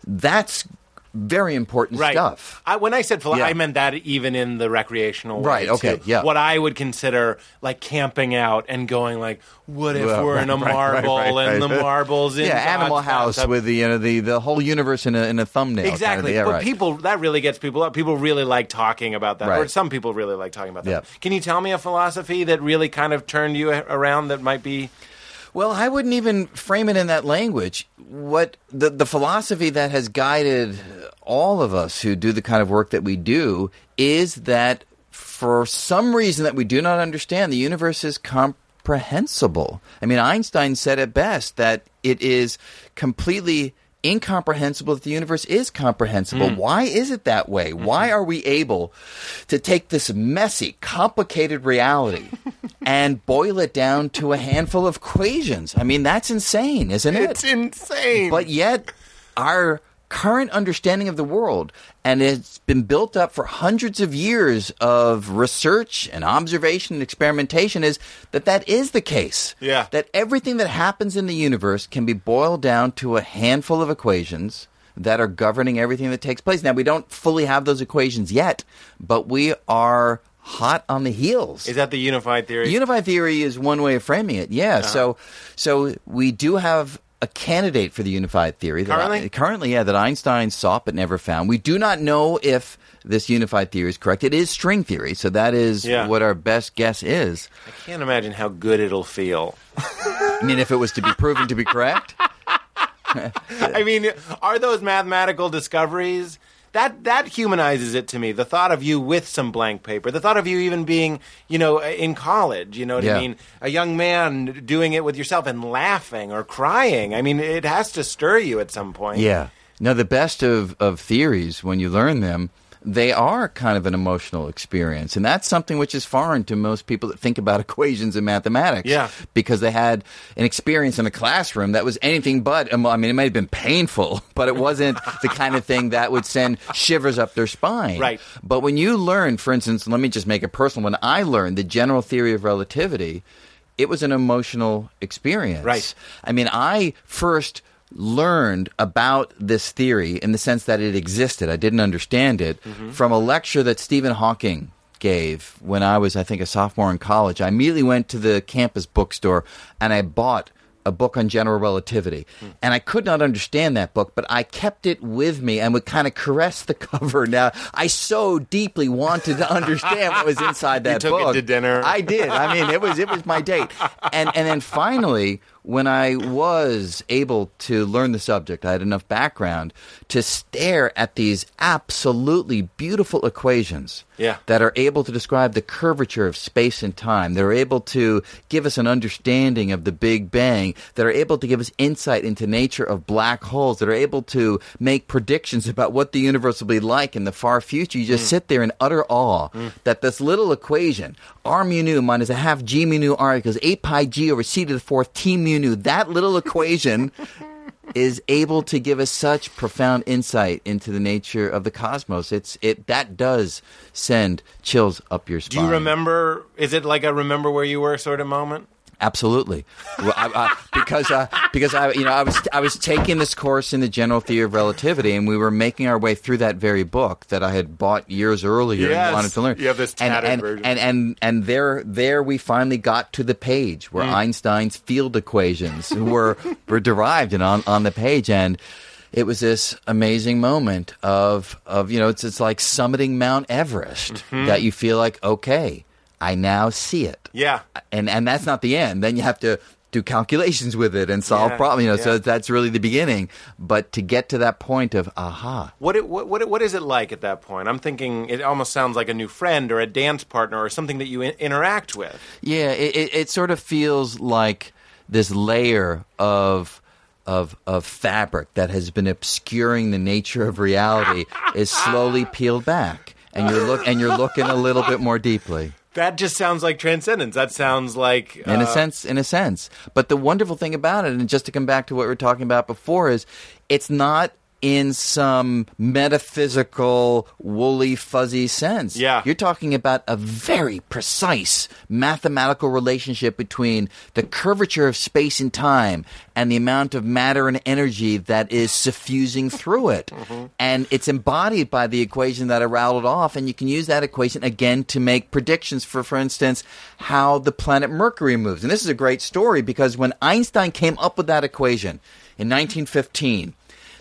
That's very important right. stuff. I, when I said philo- Yeah. I meant that even in the recreational way. Right, okay, too. yeah. What I would consider like camping out and going like, what if Well, we're in <laughs> a right, right, marble right, right, and the <laughs> marbles in yeah, Animal House with the you know the, the whole universe in a, in a thumbnail. kind of Exactly. Yeah, but right. people that really gets people up. People really like talking about that, or Right. some people really like talking about that. Yep. Can you tell me a philosophy that really kind of turned you around? That might be Well, I wouldn't even frame it in that language. What the the philosophy that has guided all of us who do the kind of work that we do is that for some reason that we do not understand, the universe is comprehensible. I mean, Einstein said it best that it is completely incomprehensible that the universe is comprehensible. Mm. Why is it that way? Mm-hmm. Why are we able to take this messy, complicated reality <laughs> and boil it down to a handful of equations? I mean, that's insane, isn't it? it's insane. But yet, our current understanding of the world, and it's been built up for hundreds of years of research and observation and experimentation, is that that is the case. Yeah. That everything that happens in the universe can be boiled down to a handful of equations that are governing everything that takes place. Now, we don't fully have those equations yet, but we are hot on the heels. is that the unified theory? Unified theory is one way of framing it. Yeah. Uh-huh. So, so we do have a candidate for the unified theory. That Currently? I- currently, yeah, that Einstein sought but never found. We do not know if this unified theory is correct. It is string theory, so that is Yeah. what our best guess is. I can't imagine how good it'll feel. I mean, if it was to be proven to be correct, <laughs> I mean, are those mathematical discoveries? That that humanizes it to me. The thought of you with some blank paper, the thought of you even being, you know, in college. You know what Yeah. I mean? A young man doing it with yourself and laughing or crying. I mean, it has to stir you at some point. Yeah. Now, the best of, of theories, when you learn them, they are kind of an emotional experience. And that's something which is foreign to most people that think about <laughs> equations and mathematics. Yeah. Because they had an experience in a classroom that was anything but, I mean, it might have been painful, <laughs> but it wasn't the kind of thing that would send shivers up their spine. Right. But when you learn, for instance, let me just make it personal. When I learned the general theory of relativity, it was an emotional experience. Right. I mean, I first learned about this theory in the sense that it existed. I didn't understand it mm-hmm. from a lecture that Stephen Hawking gave when I was, I think, a sophomore in college. I immediately went to the campus bookstore and I bought a book on general relativity. Hmm. And I could not understand that book, but I kept it with me and would kind of caress the <laughs> cover. Now, I so deeply wanted to understand what was <laughs> inside that book. You took it to dinner. I did. I mean, it was it was my date. And and then finally, when I was able to learn the subject, I had enough background to stare at these absolutely beautiful equations Yeah. that are able to describe the curvature of space and time. They're able to give us an understanding of the Big Bang. That are able to give us insight into nature of black holes. That are able to make predictions about what the universe will be like in the far future. You just mm. sit there in utter awe mm. that this little equation, r mu nu minus a half g mu nu r equals 8 pi g over c to the fourth t mu nu, that little <laughs> equation is able to give us such profound insight into the nature of the cosmos. It's it that does send chills up your spine. Do you remember? Is it like a remember where you were sort of moment? Absolutely, well, I, I, because uh, because I you know I was I was taking this course in the general theory of relativity, and we were making our way through that very book that I had bought years earlier Yes. and wanted to learn. You have this and, tattered and, version. and and and there there we finally got to the page where Mm. Einstein's field equations were were derived and on on the page and. It was this amazing moment of, of you know, it's, it's like summiting Mount Everest Mm-hmm. that you feel like, okay, I now see it Yeah. and and that's not the end. Then you have to do calculations with it and solve Yeah, problems. You know, so that's really the beginning. But to get to that point of aha, What, it, what what what is it like at that point? I'm thinking it almost sounds like a new friend or a dance partner or something that you in- interact with. yeah, it, it, it sort of feels like this layer of. Of, of fabric that has been obscuring the nature of reality is slowly <laughs> peeled back, and you're look and you're looking a little bit more deeply. That just sounds like transcendence. That sounds like in a uh, sense in a sense but the wonderful thing about it and just to come back to what we were talking about before is it's not in some metaphysical, woolly, fuzzy sense. Yeah. You're talking about a very precise mathematical relationship between the curvature of space and time and the amount of matter and energy that is suffusing through it. <laughs> Mm-hmm. And it's embodied by the equation that I rattled off, and you can use that equation again to make predictions for, for instance, how the planet Mercury moves. And this is a great story because when Einstein came up with that equation in 1915,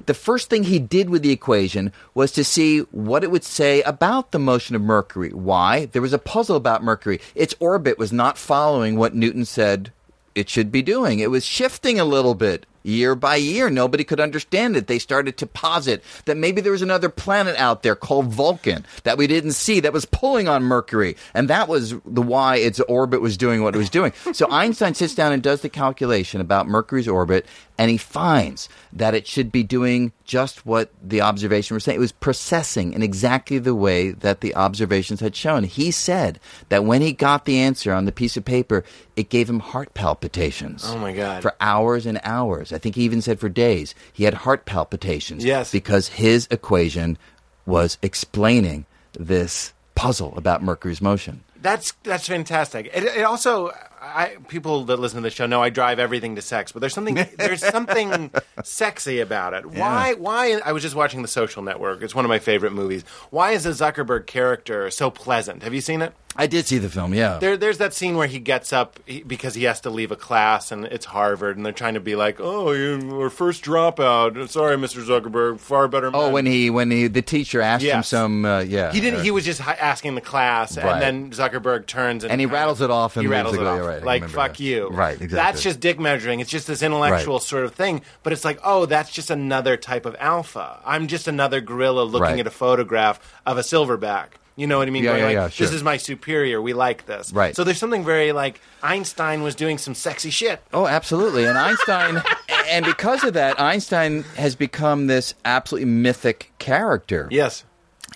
the first thing he did with the equation was to see what it would say about the motion of Mercury. Why? There was a puzzle about Mercury. Its orbit was not following what Newton said it should be doing. It was shifting a little bit year by year. Nobody could understand it. They started to posit that maybe there was another planet out there called Vulcan that we didn't see that was pulling on Mercury. And that was the why its orbit was doing what it was doing. So <laughs> Einstein sits down and does the calculation about Mercury's orbit and he finds that it should be doing just what the observation was saying. It was precessing in exactly the way that the observations had shown. He said that when he got the answer on the piece of paper, it gave him heart palpitations. Oh, my God. For hours and hours. I think he even said for days. He had heart palpitations. Yes. Because his equation was explaining this puzzle about Mercury's motion. That's that's fantastic. It, it also, I, people that listen to the show know I drive everything to sex, but there's something there's <laughs> something sexy about it. Why? Why? I was just watching The Social Network. It's one of my favorite movies. Why is the Zuckerberg character so pleasant? Have you seen it? I did see the film, yeah. There, there's that scene where he gets up he, because he has to leave a class, and it's Harvard, and they're trying to be like, "Oh, you're first dropout. Sorry, Mr. Zuckerberg. Far better." Oh, when he when he the teacher asked him some, uh, yeah, He didn't. uh, He was just asking the class, Right. and then Zuckerberg turns and, And he rattles it off and he rattles it it off, right, like "fuck that. you." Right, exactly. That's just dick measuring. It's just this intellectual Right. sort of thing. But it's like, oh, that's just another type of alpha. I'm just another gorilla looking Right. at a photograph of a silverback. You know what I mean? Yeah, Going yeah, like, yeah, This is my superior. We like this. Right. So there's something very like Einstein was doing some sexy shit. Oh, absolutely. And Einstein, <laughs> and because of that, Einstein has become this absolutely mythic character. Yes.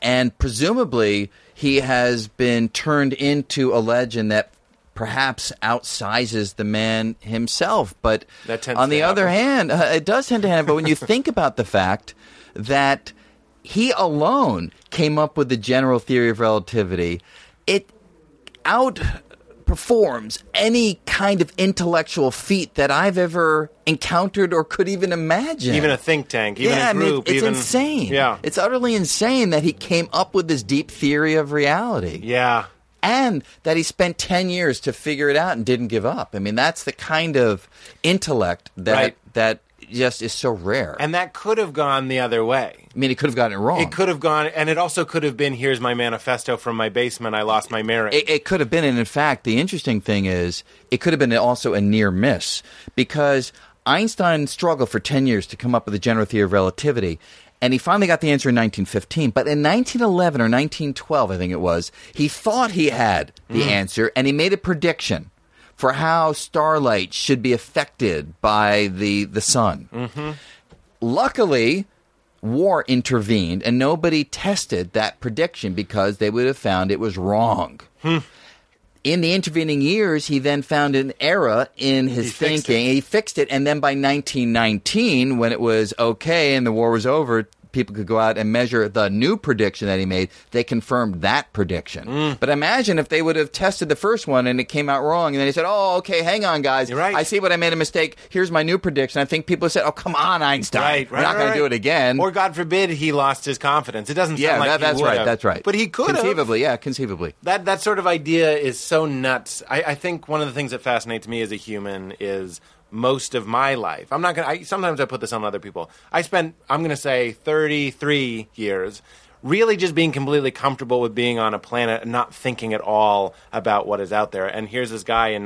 And presumably, he has been turned into a legend that perhaps outsizes the man himself. But on the other hand, uh, it does tend to happen. But when you <laughs> think about the fact that he alone came up with the general theory of relativity, it outperforms any kind of intellectual feat that I've ever encountered or could even imagine. Even a think tank, even yeah, a I mean, group, it's even insane. Yeah. it's utterly insane that he came up with this deep theory of reality, yeah. and that he spent ten years to figure it out and didn't give up. I mean, that's the kind of intellect that Right. that just is so rare. And that could have gone the other way. I mean, it could have gotten it wrong. It could have gone, and it also could have been here's my manifesto from my basement. I lost my marriage. It, it could have been, and in fact, the interesting thing is, it could have been also a near miss because Einstein struggled for 10 years to come up with the general theory of relativity. And he finally got the answer in 1915. But in 1911 or 1912, I think it was, he thought he had the mm-hmm. answer and he made a prediction for how starlight should be affected by the, the sun. Mm-hmm. Luckily, war intervened and nobody tested that prediction because they would have found it was wrong. Hmm. In the intervening years, he then found an error in his He fixed thinking. He fixed it, and then by 1919, when it was okay and the war was over, people could go out and measure the new prediction that he made. They confirmed that prediction. Mm. But imagine if they would have tested the first one and it came out wrong, and then he said, "Oh, okay, hang on, guys. You're right. I see what I made a mistake. Here's my new prediction." I think people said, "Oh, come on, Einstein. Right, right. We're not going to do it again." Or God forbid he lost his confidence. It doesn't sound yeah, like that, that's right. have. That's right. But he could have. conceivably, yeah, conceivably. That that sort of idea is so nuts. I, I think one of the things that fascinates me as a human is most of my life. I'm not gonna. I, sometimes I put this on other people. I spent. I'm gonna say 33 years. Really, just being completely comfortable with being on a planet and not thinking at all about what is out there. And here's this guy in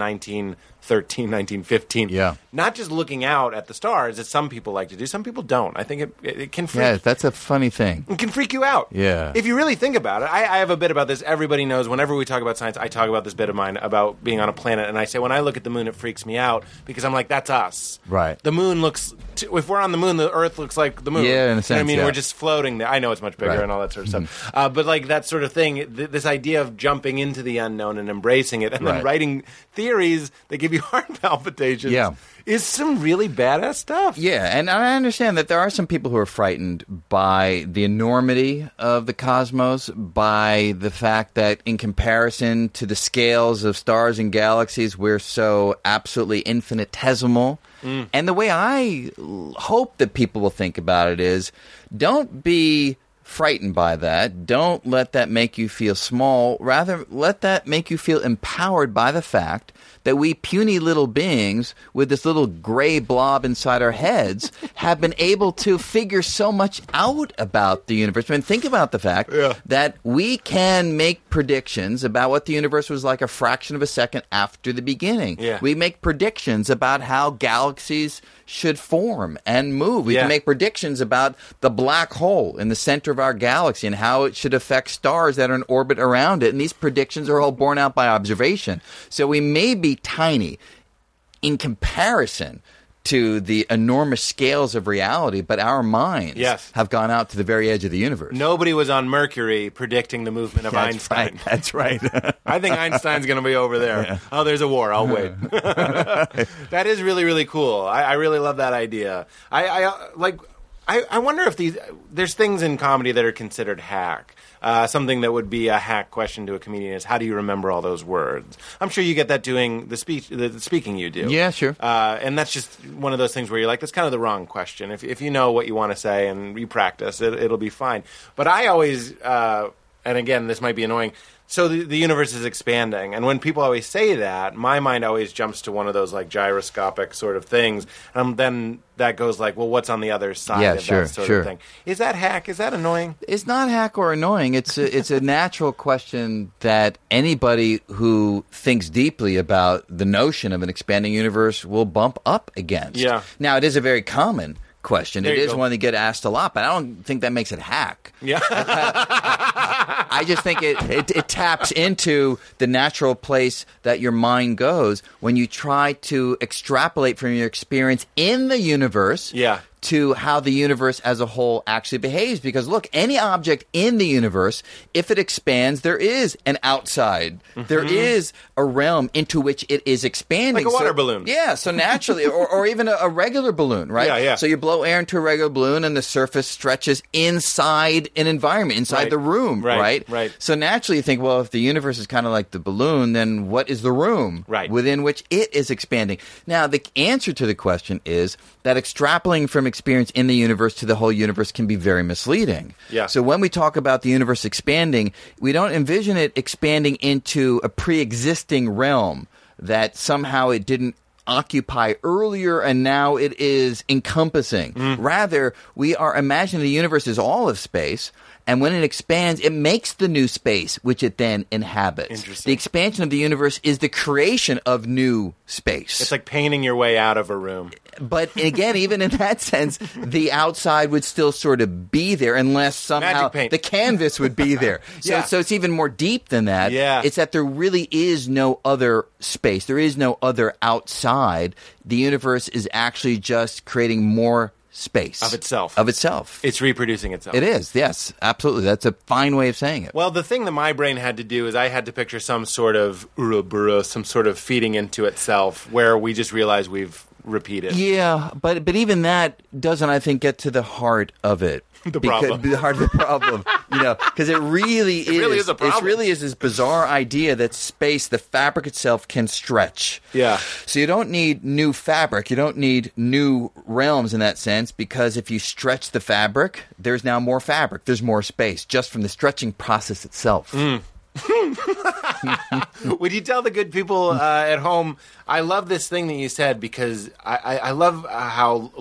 1913, 1915. Yeah. Not just looking out at the stars, that some people like to do. Some people don't. I think it, it, it can freak Yeah, that's a funny thing. it can freak you out. Yeah. If you really think about it, I, I have a bit about this. Everybody knows whenever we talk about science, I talk about this bit of mine about being on a planet, and I say when I look at the moon, it freaks me out because I'm like, that's us. Right. The moon looks. T- if we're on the moon, the Earth looks like the moon. Yeah, in a You know what I mean, yeah. we're just floating there. I know it's much bigger Right. and all that sort of Mm-hmm. stuff. Uh, but like that sort of thing, th- this idea of jumping into the unknown and embracing it, and then writing theories that give you heart <laughs> palpitations, Yeah. is some really badass stuff. Yeah, and I understand that there are some people who are frightened by the enormity of the cosmos, by the fact that in comparison to the scales of stars and galaxies, we're so absolutely infinitesimal. Mm. And the way I hope that people will think about it is don't be frightened by that. Don't let that make you feel small. Rather, let that make you feel empowered by the fact that we puny little beings with this little gray blob inside our heads <laughs> have been able to figure so much out about the universe. I mean, think about the fact that we can make predictions about what the universe was like a fraction of a second after the beginning. Yeah. We make predictions about how galaxies should form and move. We Yeah. can make predictions about the black hole in the center of our galaxy and how it should affect stars that are in orbit around it. And these predictions are all borne out by observation. So we may be tiny in comparison to the enormous scales of reality, but our minds Yes. have gone out to the very edge of the universe. Nobody was on Mercury predicting the movement of That's Einstein. right. That's right. <laughs> I think Einstein's going to be over there. Oh, there's a war. I'll wait. <laughs> <laughs> that is really, really cool. I, I really love that idea. I, I uh, like. I, I wonder if these there's things in comedy that are considered hack. Uh, something that would be a hack question to a comedian is how do you remember all those words? I'm sure you get that doing the speech, the, the speaking you do. Yeah, sure. Uh, and that's just one of those things where you're like, that's kind of the wrong question. If if you know what you want to say and you practice, it, it'll be fine. But I always, uh, and again, this might be annoying. So the, the universe is expanding, and when people always say that, my mind always jumps to one of those like gyroscopic sort of things, and then that goes like, well, what's on the other side Yeah, of sure, that sort sure. of thing? Is that hack? Is that annoying? It's not hack or annoying. It's a, it's a natural question that anybody who thinks deeply about the notion of an expanding universe will bump up against. Yeah. Now, it is a very common question. There it is go. one that get asked a lot, but I don't think that makes it hack. Yeah. <laughs> I just think it, it, it taps into the natural place that your mind goes when you try to extrapolate from your experience in the universe Yeah. To how the universe as a whole actually behaves. Because look, any object in the universe, if it expands, there is an outside. There is a realm into which it is expanding. Mm-hmm. Like a water So- balloon. Yeah, so naturally, or, or <laughs> even a, a regular balloon, right? Yeah, yeah. So you blow air into a regular balloon and the surface stretches inside an environment, inside Right. the room, Right, right? right. So naturally, you think, well, if the universe is kind of like the balloon, then what is the room Right. within which it is expanding? Now, the answer to the question is that extrapolating from experience in the universe to the whole universe can be very misleading. Yeah. So when we talk about the universe expanding, we don't envision it expanding into a pre-existing realm that somehow it didn't occupy earlier and now it is encompassing. Mm. Rather, we are imagining the universe is all of space. And when it expands, it makes the new space, which it then inhabits. The expansion of the universe is the creation of new space. It's like painting your way out of a room. But again, even in that sense, the outside would still sort of be there unless somehow the canvas would be there. <laughs> So, Yeah. so it's even more deep than that. Yeah. It's that there really is no other space. There is no other outside. The universe is actually just creating more space Of itself. Of itself. It's reproducing itself. it is. Yes, absolutely. That's a fine way of saying it. Well, the thing that my brain had to do is I had to picture some sort of Ouroboros, some sort of feeding into itself, where we just realize we've repeated. Yeah, but but even that doesn't, I think, get to the heart of it. <laughs> The Because- problem. the heart of the problem, you know, because <laughs> it really is. really is a problem. It really is this bizarre idea that space, the fabric itself, can stretch. Yeah. So you don't need new fabric. You don't need new realms in that sense because if you stretch the fabric, there's now more fabric. There's more space just from the stretching process itself. Mm. <laughs> Would you tell the good people uh, at home? I love this thing that you said because I, I, I love uh, how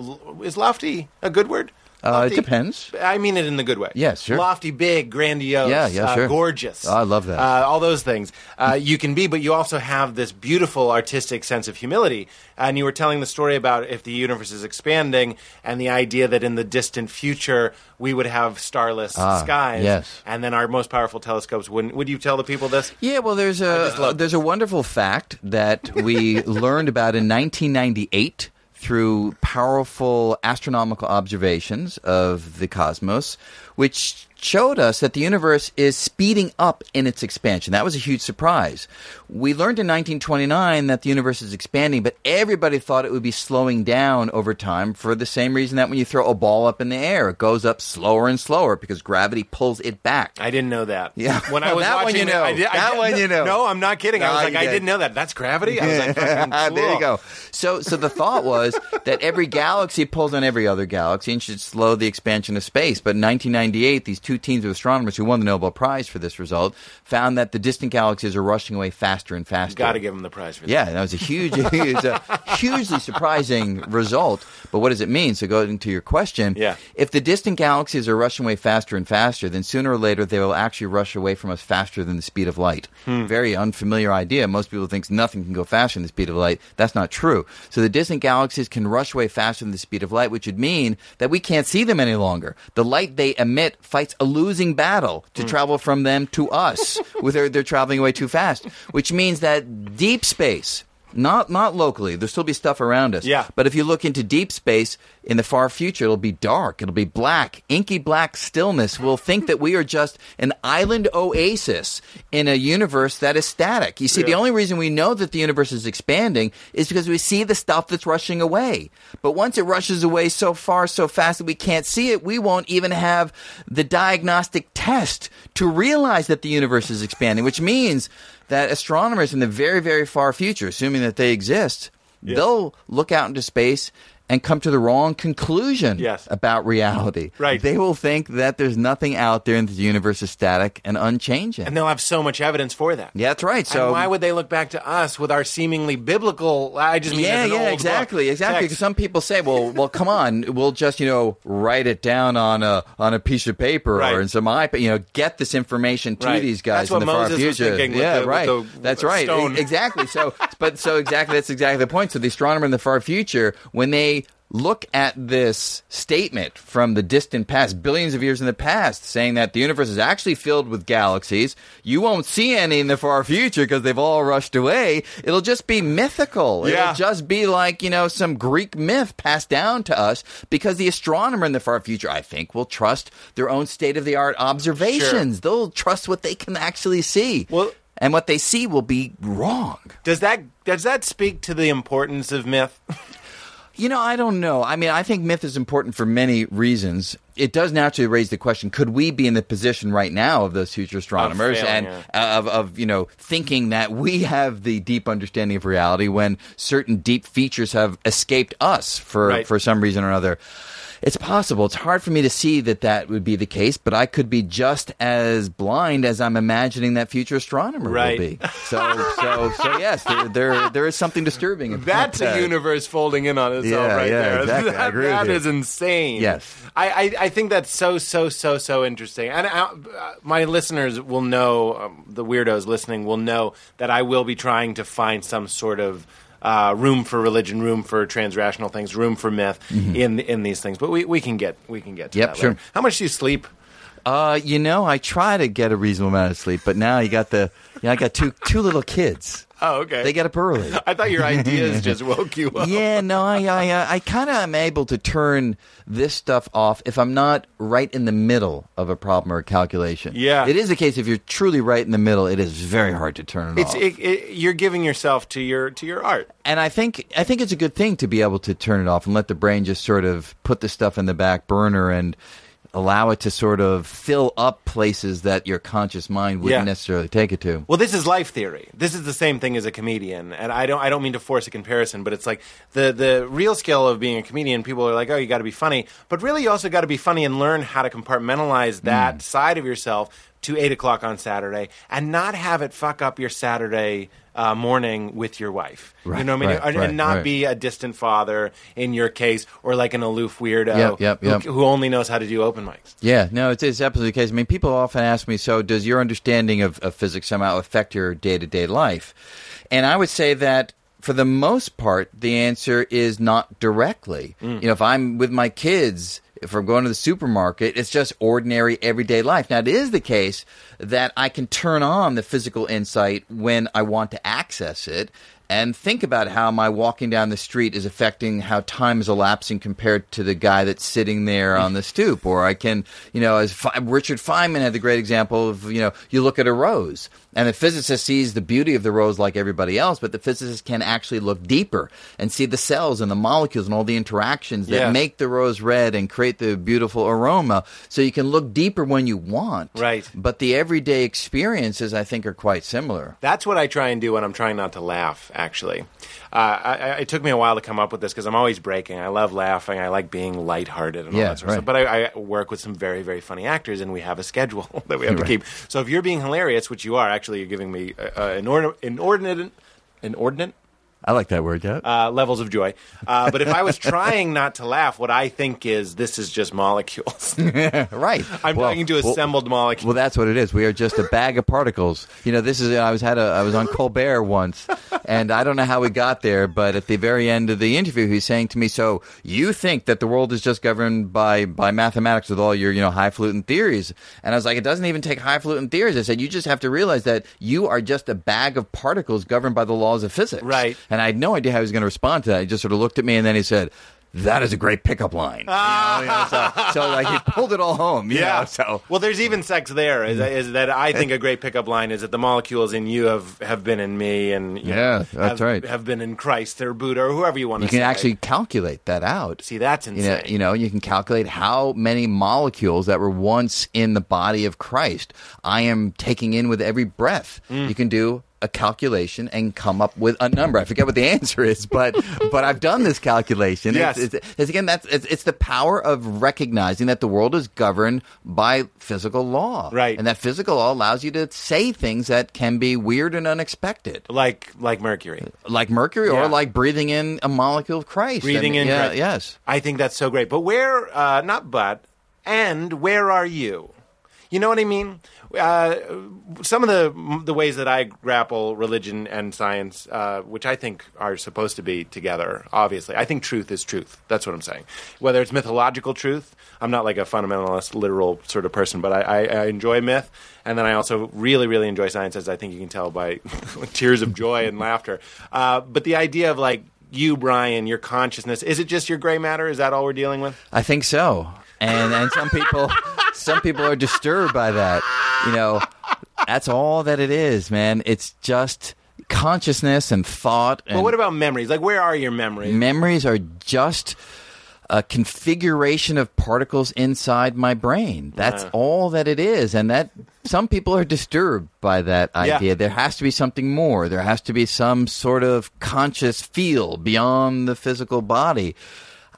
is lofty a good word? Uh, it depends. I mean it in the good way. Yes, sure. Lofty, big, grandiose, Yeah, yeah, uh, sure. gorgeous. Oh, I love that. Uh, all those things uh, you can be, but you also have this beautiful artistic sense of humility. And you were telling the story about if the universe is expanding, and the idea that in the distant future we would have starless Ah, skies. yes. And then our most powerful telescopes wouldn't. Would you tell the people this? Yeah, well, there's a there's a wonderful fact that we <laughs> learned about in 1998 through powerful astronomical observations of the cosmos, which showed us that the universe is speeding up in its expansion. That was a huge surprise. We learned in 1929 that the universe is expanding, but everybody thought it would be slowing down over time for the same reason that when you throw a ball up in the air, it goes up slower and slower because gravity pulls it back. I didn't know that. Yeah. <laughs> When I <laughs> was That one watching you know. I did, I That did- one you know. No, I'm not kidding. I was like, I did. didn't know that. That's gravity. I was like, <laughs> fucking there you go. So, so the thought was that every galaxy pulls on every other galaxy and should slow the expansion of space. But in 1998, these two teams of astronomers who won the Nobel Prize for this result found that the distant galaxies are rushing away faster and faster. Got to give them the prize for that. Yeah, that was a huge, <laughs> a hugely surprising result. But what does it mean? So, going to your question, Yeah. if the distant galaxies are rushing away faster and faster, then sooner or later they will actually rush away from us faster than the speed of light. Hmm. Very unfamiliar idea. Most people think nothing can go faster than the speed of light. That's not true. So, the distant galaxies can rush away faster than the speed of light, which would mean that we can't see them any longer. The light they emit fights a losing battle to Hmm. travel from them to us. <laughs> with their, they're traveling away too fast, which means that deep space. Not not locally. There'll still be stuff around us. Yeah. But if you look into deep space in the far future, it'll be dark. It'll be black, inky black stillness. We'll think that we are just an island oasis in a universe that is static. You see, the only reason we know that the universe is expanding is because we see the stuff that's rushing away. But once it rushes away so far, so fast that we can't see it, we won't even have the diagnostic test to realize that the universe is expanding, which means that astronomers in the very, very far future, assuming that they exist, they'll look out into space and come to the wrong conclusion Yes. about reality. Right. They will think that there's nothing out there and the universe is static and unchanging. And they'll have so much evidence for that. yeah, that's right. So and why would they look back to us with our seemingly biblical? I just mean yeah, yeah, exactly, book exactly. Because some people say, "Well, well, come on, we'll just you know write it down on a on a piece of paper Right. or in some iPad, you know, get this information to Right. these guys That's in the far Moses was future." yeah, the- right. the that's right. stone. Exactly. So, but so exactly that's exactly the point. So the astronomer in the far future, when they look at this statement from the distant past, billions of years in the past, saying that the universe is actually filled with galaxies. You won't see any in the far future because they've all rushed away. It'll just be mythical. Yeah. It'll just be like, you know, some Greek myth passed down to us because the astronomer in the far future, I think, will trust their own state of the art observations. They'll trust what they can actually see. Well- and what they see will be wrong. Does that does that speak to the importance of myth? <laughs> You know, I don't know. I mean, I think myth is important for many reasons. It does naturally raise the question: Could we be in the position right now of those future astronomers failing, and uh, of, of you know thinking that we have the deep understanding of reality when certain deep features have escaped us for Right. for some reason or other? It's possible. It's hard for me to see that that would be the case, but I could be just as blind as I'm imagining that future astronomer Right. will be. So, so, so yes, there, there, there is something disturbing. about That's that. a universe folding in on itself Yeah, right yeah, there. <laughs> exactly. I That, you. is insane. Yes. I, I, I think that's so so so so interesting. And uh, my listeners will know, um, the weirdos listening will know that I will be trying to find some sort of. Uh, room for religion, room for transrational things, room for myth in in these things, but we, we can get we can get to Mm-hmm. Yep, that sure. later. How much do you sleep? Uh, you know, I try to get a reasonable amount of sleep, but now you got the, yeah, I got two two little kids. Oh, okay. They get up early. <laughs> I thought your ideas just <laughs> woke you up. yeah, no, I I, uh, I kind of am able to turn this stuff off if I'm not right in the middle of a problem or a calculation. Yeah. it is the case if you're truly right in the middle, it is very hard to turn it It's off. it, it, you're giving yourself to your to your art. and I think I think it's a good thing to be able to turn it off and let the brain just sort of put the stuff in the back burner and allow it to sort of fill up places that your conscious mind wouldn't Yeah. necessarily take it to. Well, this is life theory. This is the same thing as a comedian, and I don't I don't mean to force a comparison, but it's like the the real skill of being a comedian. People are like, oh, you got to be funny, but really, you also got to be funny and learn how to compartmentalize hmm. that side of yourself to eight o'clock on Saturday, and not have it fuck up your Saturday. Uh, morning with your wife, you know what I mean, right, and, right, not right. be a distant father in your case, or like an aloof weirdo Yep, yep, who- yep. Who, only knows how to do open mics. Yeah, no, it's, it's absolutely the case. I mean, people often ask me, so does your understanding of, of physics somehow affect your day to day life? And I would say that for the most part, the answer is not directly. You know, if I'm with my kids, I'm going to the supermarket, it's just ordinary everyday life. Now, it is the case that I can turn on the physical insight when I want to access it. and think about how my walking down the street is affecting how time is elapsing compared to the guy that's sitting there on the stoop. Or I can, you know, as Fe- Richard Feynman had the great example of, you know, you look at a rose and the physicist sees the beauty of the rose like everybody else, but the physicist can actually look deeper and see the cells and the molecules and all the interactions that make the rose red and create the beautiful aroma. So you can look deeper when you want. Right. But the everyday experiences, I think, are quite similar. That's what I try and do when I'm trying not to laugh. Actually, I, I, it took me a while to come up with this because I'm always breaking. I love laughing. I like being lighthearted and all Yeah, that sort right. of stuff. But I, I work with some very, very funny actors, and we have a schedule <laughs> that we have to Right. keep. So if you're being hilarious, which you are, actually, you're giving me uh, uh, inordinate, inordinate, inordinate I like that word, yeah. uh, levels of joy. Uh, but if I was trying not to laugh, what I think is this is just molecules. <laughs> right. <laughs> I'm Well- talking to well- assembled molecules. Well, that's what it is. We are just a bag of particles. You know, this is. I was had a. I was on Colbert once, and I don't know how we got there, but at the very end of the interview, he's saying to me, "So you think that the world is just governed by by mathematics with all your you know highfalutin theories?" And I was like, "It doesn't even take highfalutin theories." I said, "You just have to realize that you are just a bag of particles governed by the laws of physics." Right. And I had no idea how he was going to respond to that. He just sort of looked at me, and then he said. That is a great pickup line. You know, you know, so, so like he pulled it all home. you know, so well, there's even sex there. Is, is that I think a great pickup line is that the molecules in you have, have been in me, and you know, Yeah, that's have, right. Have been in Christ or Buddha or whoever you want you to You can say. actually calculate that out. see that's You insane. you know, you can calculate how many molecules that were once in the body of Christ I am taking in with every breath. Mm. You can do a calculation and come up with a number. I forget what the <laughs> answer is, but but I've done this calculation. Yes. It's, it's, it's again that's it's, it's the power of recognizing that the world is governed by physical law, Right. And that physical law allows you to say things that can be weird and unexpected. like like Mercury. Like mercury, Yeah. or like breathing in a molecule of Christ. I Breathing mean, in yeah, Christ. yes. I think that's so great. But where, uh, not but, and where are you? You know what I mean? Uh, some of the the ways that I grapple religion and science, uh, which I think are supposed to be together. Obviously, I think truth is truth. That's what I'm saying. Whether it's mythological truth, I'm not like a fundamentalist, literal sort of person, but I, I, I enjoy myth, and then I also really, really enjoy science, as I think you can tell by <laughs> tears of joy and laughter. Uh, but the idea of like you, Brian, your consciousness, is it just your gray matter? Is that all we're dealing with? I think so. And and some people some people are disturbed by that. You know, that's all that it is, man. It's just consciousness and thought and But what about memories? Like, where are your memories? memories are just a configuration of particles inside my brain. That's Yeah. all that it is. And that some people are disturbed by that Yeah. idea. There has to be something more. There has to be some sort of conscious feel beyond the physical body.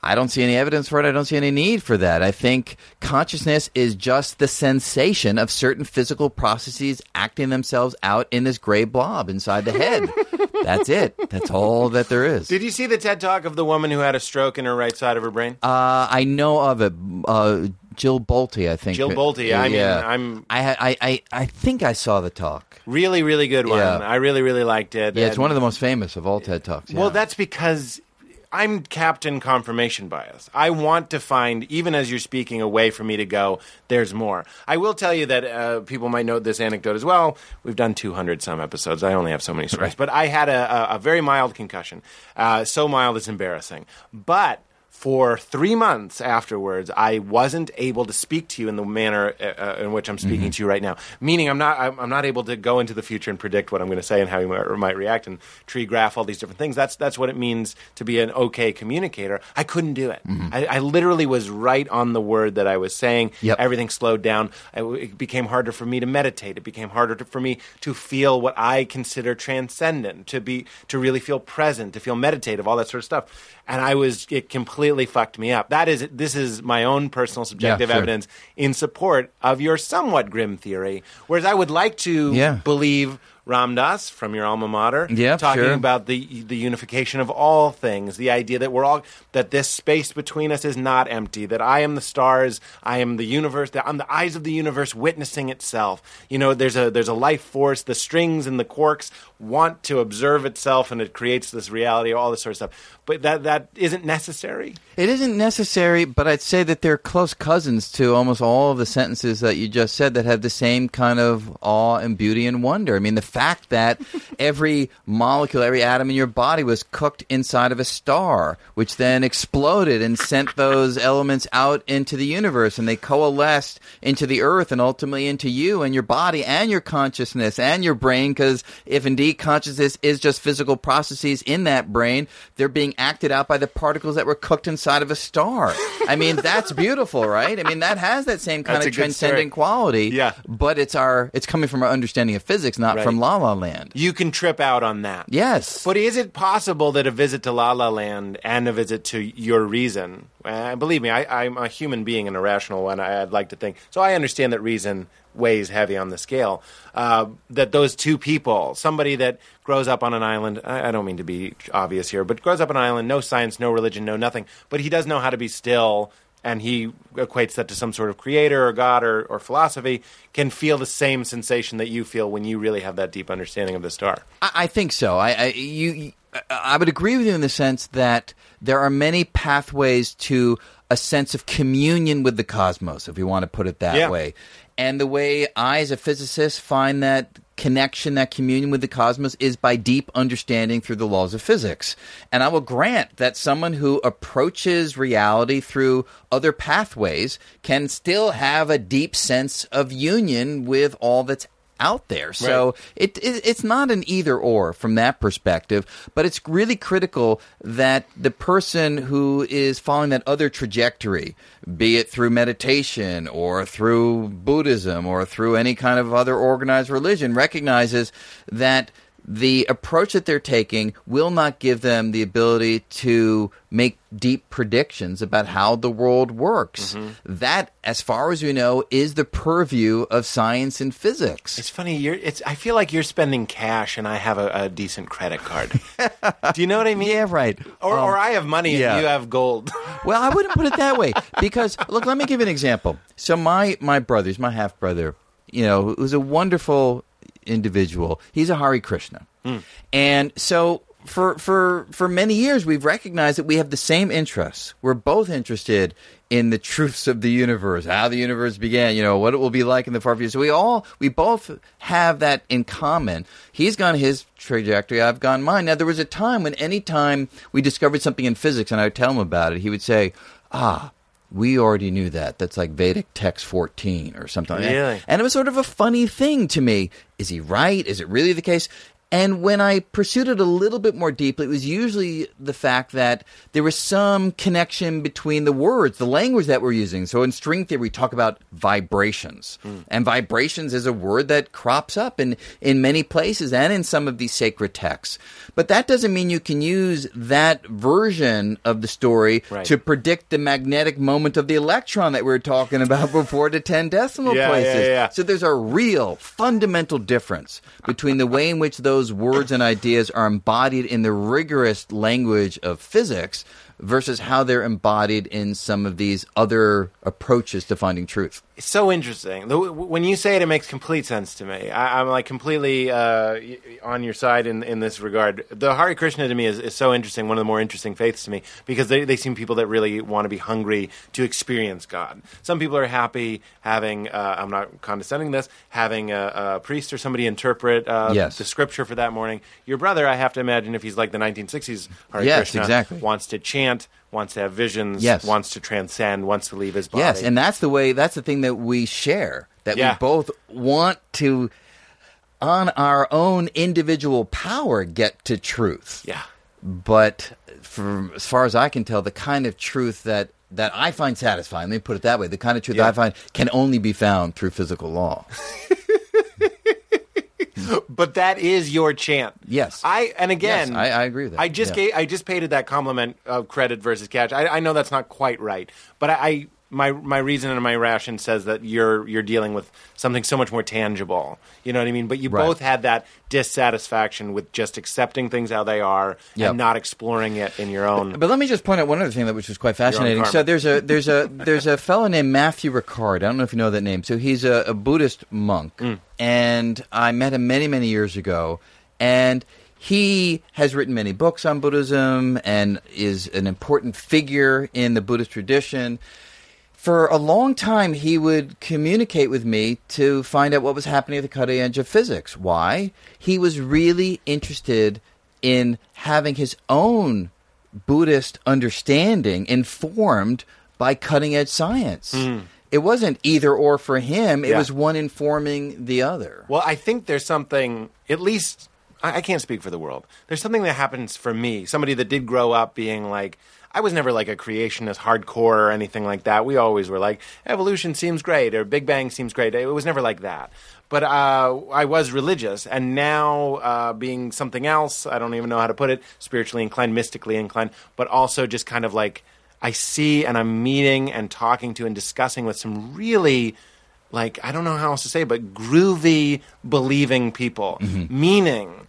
I don't see any evidence for it. I don't see any need for that. I think consciousness is just the sensation of certain physical processes acting themselves out in this gray blob inside the head. <laughs> That's it. That's all that there is. Did you see the TED talk of the woman who had a stroke in her right side of her brain? Uh, I know of it. Uh, Jill Bolte, I think. Jill Bolte, I mean, I'm- I, I, I, I think I saw the talk. really, really good one. Yeah. I really, really liked it. Yeah, it's one of the most famous of all TED talks. Well, that's because I'm Captain Confirmation Bias. I want to find, even as you're speaking, a way for me to go, there's more. I will tell you that uh, people might note this anecdote as well. We've done 200 some episodes. I only have so many stories. But I had a, a, a very mild concussion. Uh, so mild it's embarrassing. But for three months afterwards, I wasn't able to speak to you in the manner uh, uh, in which I'm speaking to you right now. Meaning, I'm not I'm, I'm not able to go into the future and predict what I'm going to say and how you might, might react and tree graph all these different things. That's that's what it means to be an okay communicator. I couldn't do it. I, I literally was right on the word that I was saying. Yep. Everything slowed down. I- It became harder for me to meditate. It became harder to, for me to feel what I consider transcendent, to be to really feel present, to feel meditative, all that sort of stuff. And I was it completely fucked me up. That is this is my own personal subjective sure. evidence in support of your somewhat grim theory. Whereas I would like to Yeah. believe Ram Dass from your alma mater, Yeah, talking sure. about the the unification of all things, the idea that we're all that this space between us is not empty, that I am the stars, I am the universe, that I'm the eyes of the universe witnessing itself. You know, there's a there's a life force, the strings and the quarks want to observe itself and it creates this reality, all this sort of stuff. But that that isn't necessary. It isn't necessary, but I'd say that they're close cousins to almost all of the sentences that you just said that have the same kind of awe and beauty and wonder. I mean, the fact that every molecule, every atom in your body was cooked inside of a star, which then exploded and sent those elements out into the universe, and they coalesced into the earth and ultimately into you and your body and your consciousness and your brain. Because if indeed consciousness is just physical processes in that brain, they're being acted out by the particles that were cooked inside of a star. I mean, that's beautiful, right? I mean, that has that same kind That's of a good story. transcendent quality. Yeah. But it's our it's coming from our understanding of physics, not Right. from La La Land. You can trip out on that. Yes. But is it possible that a visit to La La Land and a visit to your reason, uh, believe me, I, I'm a human being and a rational one, I, I'd like to think. So I understand that reason weighs heavy on the scale. Uh, that those two people, somebody that grows up on an island, I, I don't mean to be obvious here, but grows up on an island, no science, no religion, no nothing, but he does know how to be still. And he equates that to some sort of creator or God or, or philosophy, can feel the same sensation that you feel when you really have that deep understanding of the star. I, I think so. I, I you, you- I would agree with you in the sense that there are many pathways to a sense of communion with the cosmos, if you want to put it that Yeah. way. And the way I, as a physicist, find that connection, that communion with the cosmos, is by deep understanding through the laws of physics. And I will grant that someone who approaches reality through other pathways can still have a deep sense of union with all that's out there. So it, it it's not an either or from that perspective, but it's really critical that the person who is following that other trajectory, be it through meditation or through Buddhism or through any kind of other organized religion, recognizes that the approach that they're taking will not give them the ability to make deep predictions about how the world works. That, as far as we know, is the purview of science and physics. It's funny. You're. It's. I feel like you're spending cash, and I have a, a decent credit card. <laughs> Do you know what I mean? Yeah, right. Or, Um, or I have money yeah. and you have gold. <laughs> Well, I wouldn't put it that way because look, let me give you an example. So my my brother's my half brother, you know, who's a wonderful individual. He's a Hare Krishna, and so for for for many years we've recognized that we have the same interests. We're both interested in the truths of the universe, how the universe began, you know, what it will be like in the far future. So we all we both have that in common. He's gone his trajectory, I've gone mine. Now there was a time when any time we discovered something in physics and I would tell him about it, he would say, "Ah, we already knew that. That's like Vedic text 14 or something. Really? And it was sort of a funny thing to me. Is he right? Is it really the case? And when I pursued it a little bit more deeply, it was usually the fact that there was some connection between the words, the language that we're using. So in string theory, we talk about vibrations. Hmm. And vibrations is a word that crops up in, in many places and in some of these sacred texts. But that doesn't mean you can use that version of the story Right. to predict the magnetic moment of the electron that we were talking about before to 10 decimal <laughs> Yeah, yeah, places. yeah. So there's a real fundamental difference between the way in which those words and ideas are embodied in the rigorous language of physics versus how they're embodied in some of these other approaches to finding truth. It's so interesting. When you say it, it makes complete sense to me. I, I'm like completely uh, on your side in, in this regard. The Hare Krishna to me is, is so interesting, one of the more interesting faiths to me, because they, they seem people that really want to be hungry to experience God. Some people are happy having, uh, I'm not condescending this, having a, a priest or somebody interpret uh, Yes. the scripture for that morning. Your brother, I have to imagine, if he's like the 1960s Hare Yes, Krishna, exactly. wants to chant, wants to have visions, Yes. wants to transcend, wants to leave his body. Yes, and that's the way that's the thing that we share. That Yeah. we both want to on our own individual power get to truth. yeah. but from as far as I can tell, the kind of truth that that I find satisfying, let me put it that way, the kind of truth Yeah. I find can only be found through physical law. <laughs> <laughs> But that is your chant. Yes. I and again, Yes, I- I agree with that. I just Yeah. gave, I just paid it that compliment of credit versus cash. I, I know that's not quite right, but I my my reason and my ration says that you're you're dealing with something so much more tangible. You know what I mean? But you Right. both had that dissatisfaction with just accepting things how they are Yep. and not exploring it in your own. But let me just point out one other thing that which was quite fascinating. So there's a there's a there's a fellow named Matthieu Ricard. I don't know if you know that name. So he's a, a Buddhist monk, mm. and I met him many many years ago, and he has written many books on Buddhism and is an important figure in the Buddhist tradition. For a long time, he would communicate with me to find out what was happening at the cutting edge of physics. Why? He was really interested in having his own Buddhist understanding informed by cutting edge science. Hmm. It wasn't either or for him, it Yeah. was one informing the other. Well, I think there's something, at least, I can't speak for the world. There's something that happens for me, somebody that did grow up being like, I was never like a creationist hardcore or anything like that. We always were like, evolution seems great or Big Bang seems great. It was never like that. But uh, I was religious, and now uh, being something else, I don't even know how to put it, spiritually inclined, mystically inclined, but also just kind of like I see and I'm meeting and talking to and discussing with some really like I don't know how else to say, but groovy, believing people. Meaning, uh,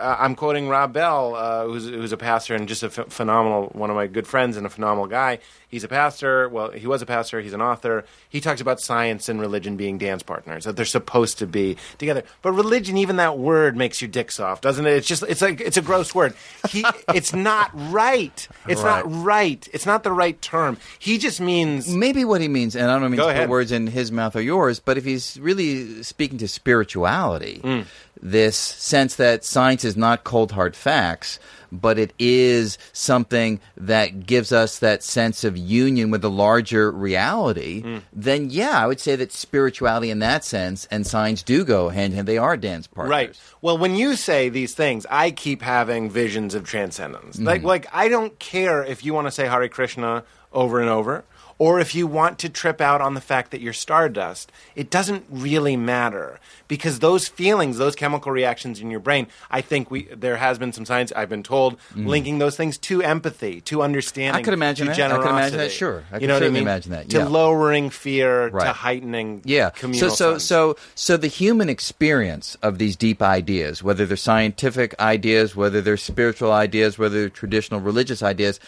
I'm quoting Rob Bell, uh, who's, who's a pastor and just a ph- phenomenal, one of my good friends and a phenomenal guy. He's a pastor. Well, he was a pastor. He's an author. He talks about science and religion being dance partners, that they're supposed to be together. But religion, even that word makes your dick soft, doesn't it? It's just, it's like, it's a gross word. He, <laughs> it's not right. It's not right. It's not the right term. He just means. Maybe what he means, and I don't mean to ahead. put words in his mouth or yours, but if he's really speaking to spirituality, Hmm. This sense that science is not cold hard facts, but it is something that gives us that sense of union with the larger reality, Hmm. then yeah, I would say that spirituality in that sense and science do go hand in hand. They are dance partners. Right. Well, when you say these things, I keep having visions of transcendence. Like, Mm-hmm. like I don't care if you want to say Hare Krishna over and over, or if you want to trip out on the fact that you're stardust. It doesn't really matter because those feelings, those chemical reactions in your brain, I think we there has been some science I've been told mm. linking those things to empathy, to understanding. I could imagine to that. I could imagine that, sure. I you could know what I mean? imagine that, To lowering fear, to heightening Yeah. so so sense. so so the human experience of these deep ideas, whether they're scientific ideas, whether they're spiritual ideas, whether they're traditional religious ideas,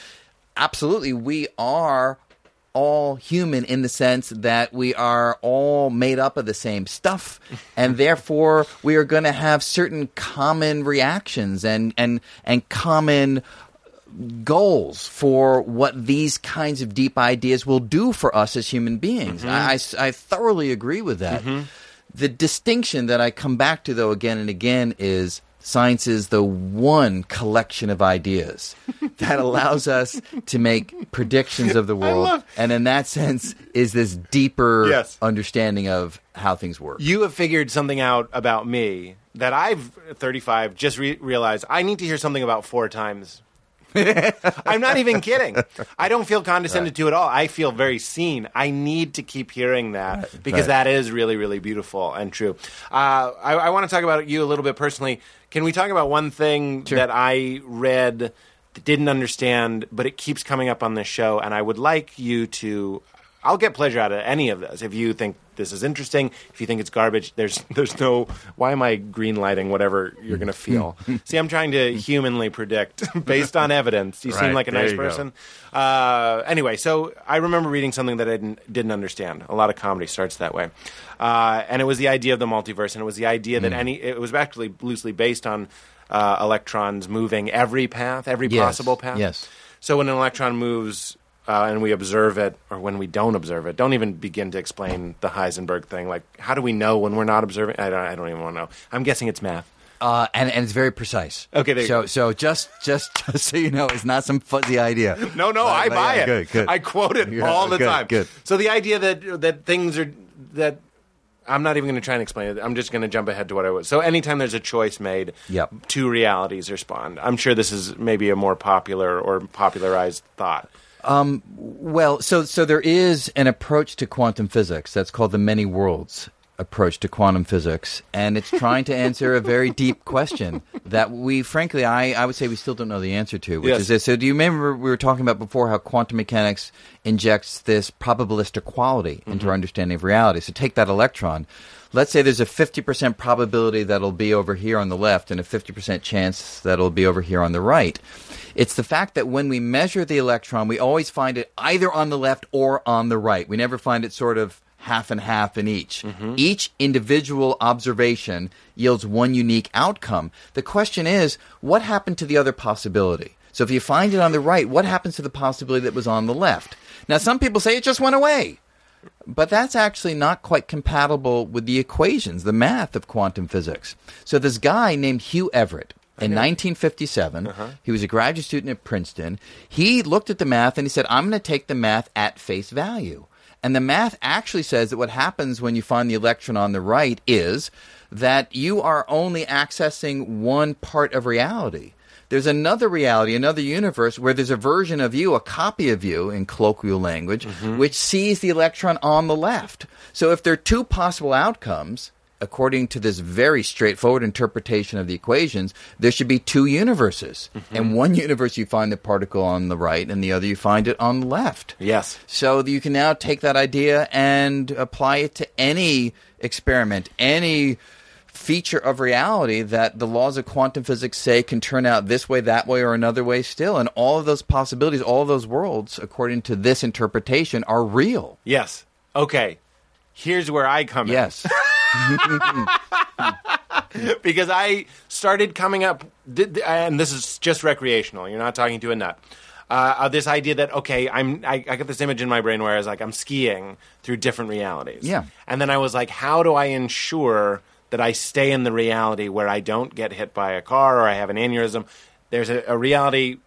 absolutely we are all human in the sense that we are all made up of the same stuff <laughs> and therefore we are going to have certain common reactions and and and common goals for what these kinds of deep ideas will do for us as human beings. Mm-hmm. I, I- I thoroughly agree with that. Mm-hmm. The distinction that I come back to, though, again and again, is science is the one collection of ideas <laughs> that allows us to make predictions of the world, love- and in that sense, is this deeper Yes. understanding of how things work. you have figured something out about me that I've 35 just re- realized I need to hear something about four times. <laughs> I'm not even kidding. I don't feel condescended to at all. I feel very seen. I need to keep hearing that because right. that is really, really beautiful and true. Uh, I, I want to talk about you a little bit personally. Can we talk about one thing Sure. that I read, that didn't understand, but it keeps coming up on this show, and I would like you to. I'll get pleasure out of any of this if you think this is interesting. If you think it's garbage, there's <laughs> there's no. Why am I green lighting whatever you're going to feel? <laughs> See, I'm trying to humanly predict <laughs> based on evidence. You seem like a nice person. Uh, anyway, so I remember reading something that I didn't, didn't understand. A lot of comedy starts that way, uh, and it was the idea of the multiverse, and it was the idea Mm. that any. It was actually loosely based on uh, electrons moving every path, every Yes, possible path. yes. So when an electron moves. Uh, and we observe it, or when we don't observe it, don't even begin to explain the Heisenberg thing. Like, how do we know when we're not observing? I don't, I don't even want to know. I'm guessing it's math. Uh, and, and it's very precise. Okay, there you so go. so just just <laughs> just so you know, it's not some fuzzy idea. No, no, Uh, I buy yeah, it. Good, good. I quote it Yeah, all the good, time. Good. So the idea that that things are that I'm not even going to try and explain it. I'm just going to jump ahead to what I was. So anytime there's a choice made, Yep. two realities respond. I'm sure this is maybe a more popular or popularized thought. Um, well, so so there is an approach to quantum physics that's called the many worlds approach to quantum physics, and it's trying to answer a very deep question that we, frankly, I, I would say we still don't know the answer to, which Yes. is this. So, do you remember we were talking about before how quantum mechanics injects this probabilistic quality into mm-hmm. our understanding of reality? So, take that electron. Let's say there's a 50% probability that it'll be over here on the left and a 50% chance that it'll be over here on the right. It's the fact that when we measure the electron, we always find it either on the left or on the right. We never find it sort of half and half in each. Mm-hmm. Each individual observation yields one unique outcome. The question is, what happened to the other possibility? So if you find it on the right, what happens to the possibility that was on the left? Now, some people say it just went away. But that's actually not quite compatible with the equations, the math of quantum physics. So this guy named Hugh Everett in 1957, uh-huh. he was a graduate student at Princeton. He looked at the math and he said, "I'm going to take the math at face value." And the math actually says that what happens when you find the electron on the right is that you are only accessing one part of reality. There's another reality, another universe where there's a version of you, a copy of you in colloquial language, mm-hmm. which sees the electron on the left. So if there are two possible outcomes, according to this very straightforward interpretation of the equations, there should be two universes. Mm-hmm. In one universe, you find the particle on the right, and the other, you find it on the left. Yes. So you can now take that idea and apply it to any experiment, any feature of reality that the laws of quantum physics say can turn out this way, that way, or another way still. And all of those possibilities, all of those worlds, according to this interpretation, are real. Yes. Okay. Here's where I come in. Yes. <laughs> <laughs> because I started coming up, and this is just recreational. You're not talking to a nut. Uh, this idea that okay, I'm I, I got this image in my brain where I was like I'm skiing through different realities. Yeah. and then I was like, how do I ensure that I stay in the reality where I don't get hit by a car or I have an aneurysm? There's a, a reality,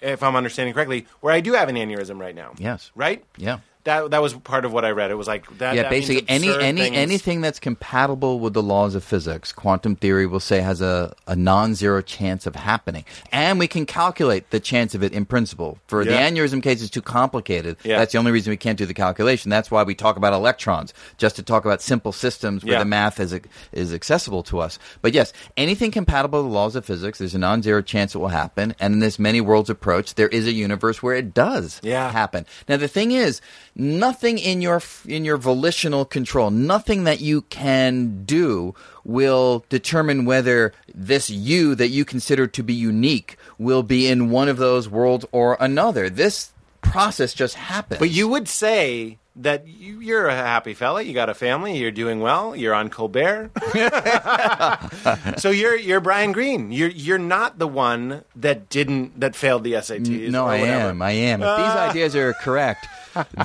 if I'm understanding correctly, where I do have an aneurysm right now. Yes. right. Yeah. That that was part of what I read. It was like that. yeah, that basically any any things- anything that's compatible with the laws of physics, quantum theory will say has a, a non-zero chance of happening, and we can calculate the chance of it in principle. For the aneurysm case, it's too complicated. Yeah. That's the only reason we can't do the calculation. That's why we talk about electrons, just to talk about simple systems where Yeah. the math is is accessible to us. But yes, anything compatible with the laws of physics, there's a non-zero chance it will happen, and in this many worlds approach, there is a universe where it does Yeah. happen. Now the thing is, nothing in your in your volitional control, nothing that you can do will determine whether this you that you consider to be unique will be in one of those worlds or another. This process just happens. But you would say that you, you're a happy fella. You got a family. You're doing well. You're on Colbert. <laughs> so you're you're Brian Greene. You're you're not the one that didn't that failed the SATs. No, I whatever. am. I am. If these <laughs> ideas are correct,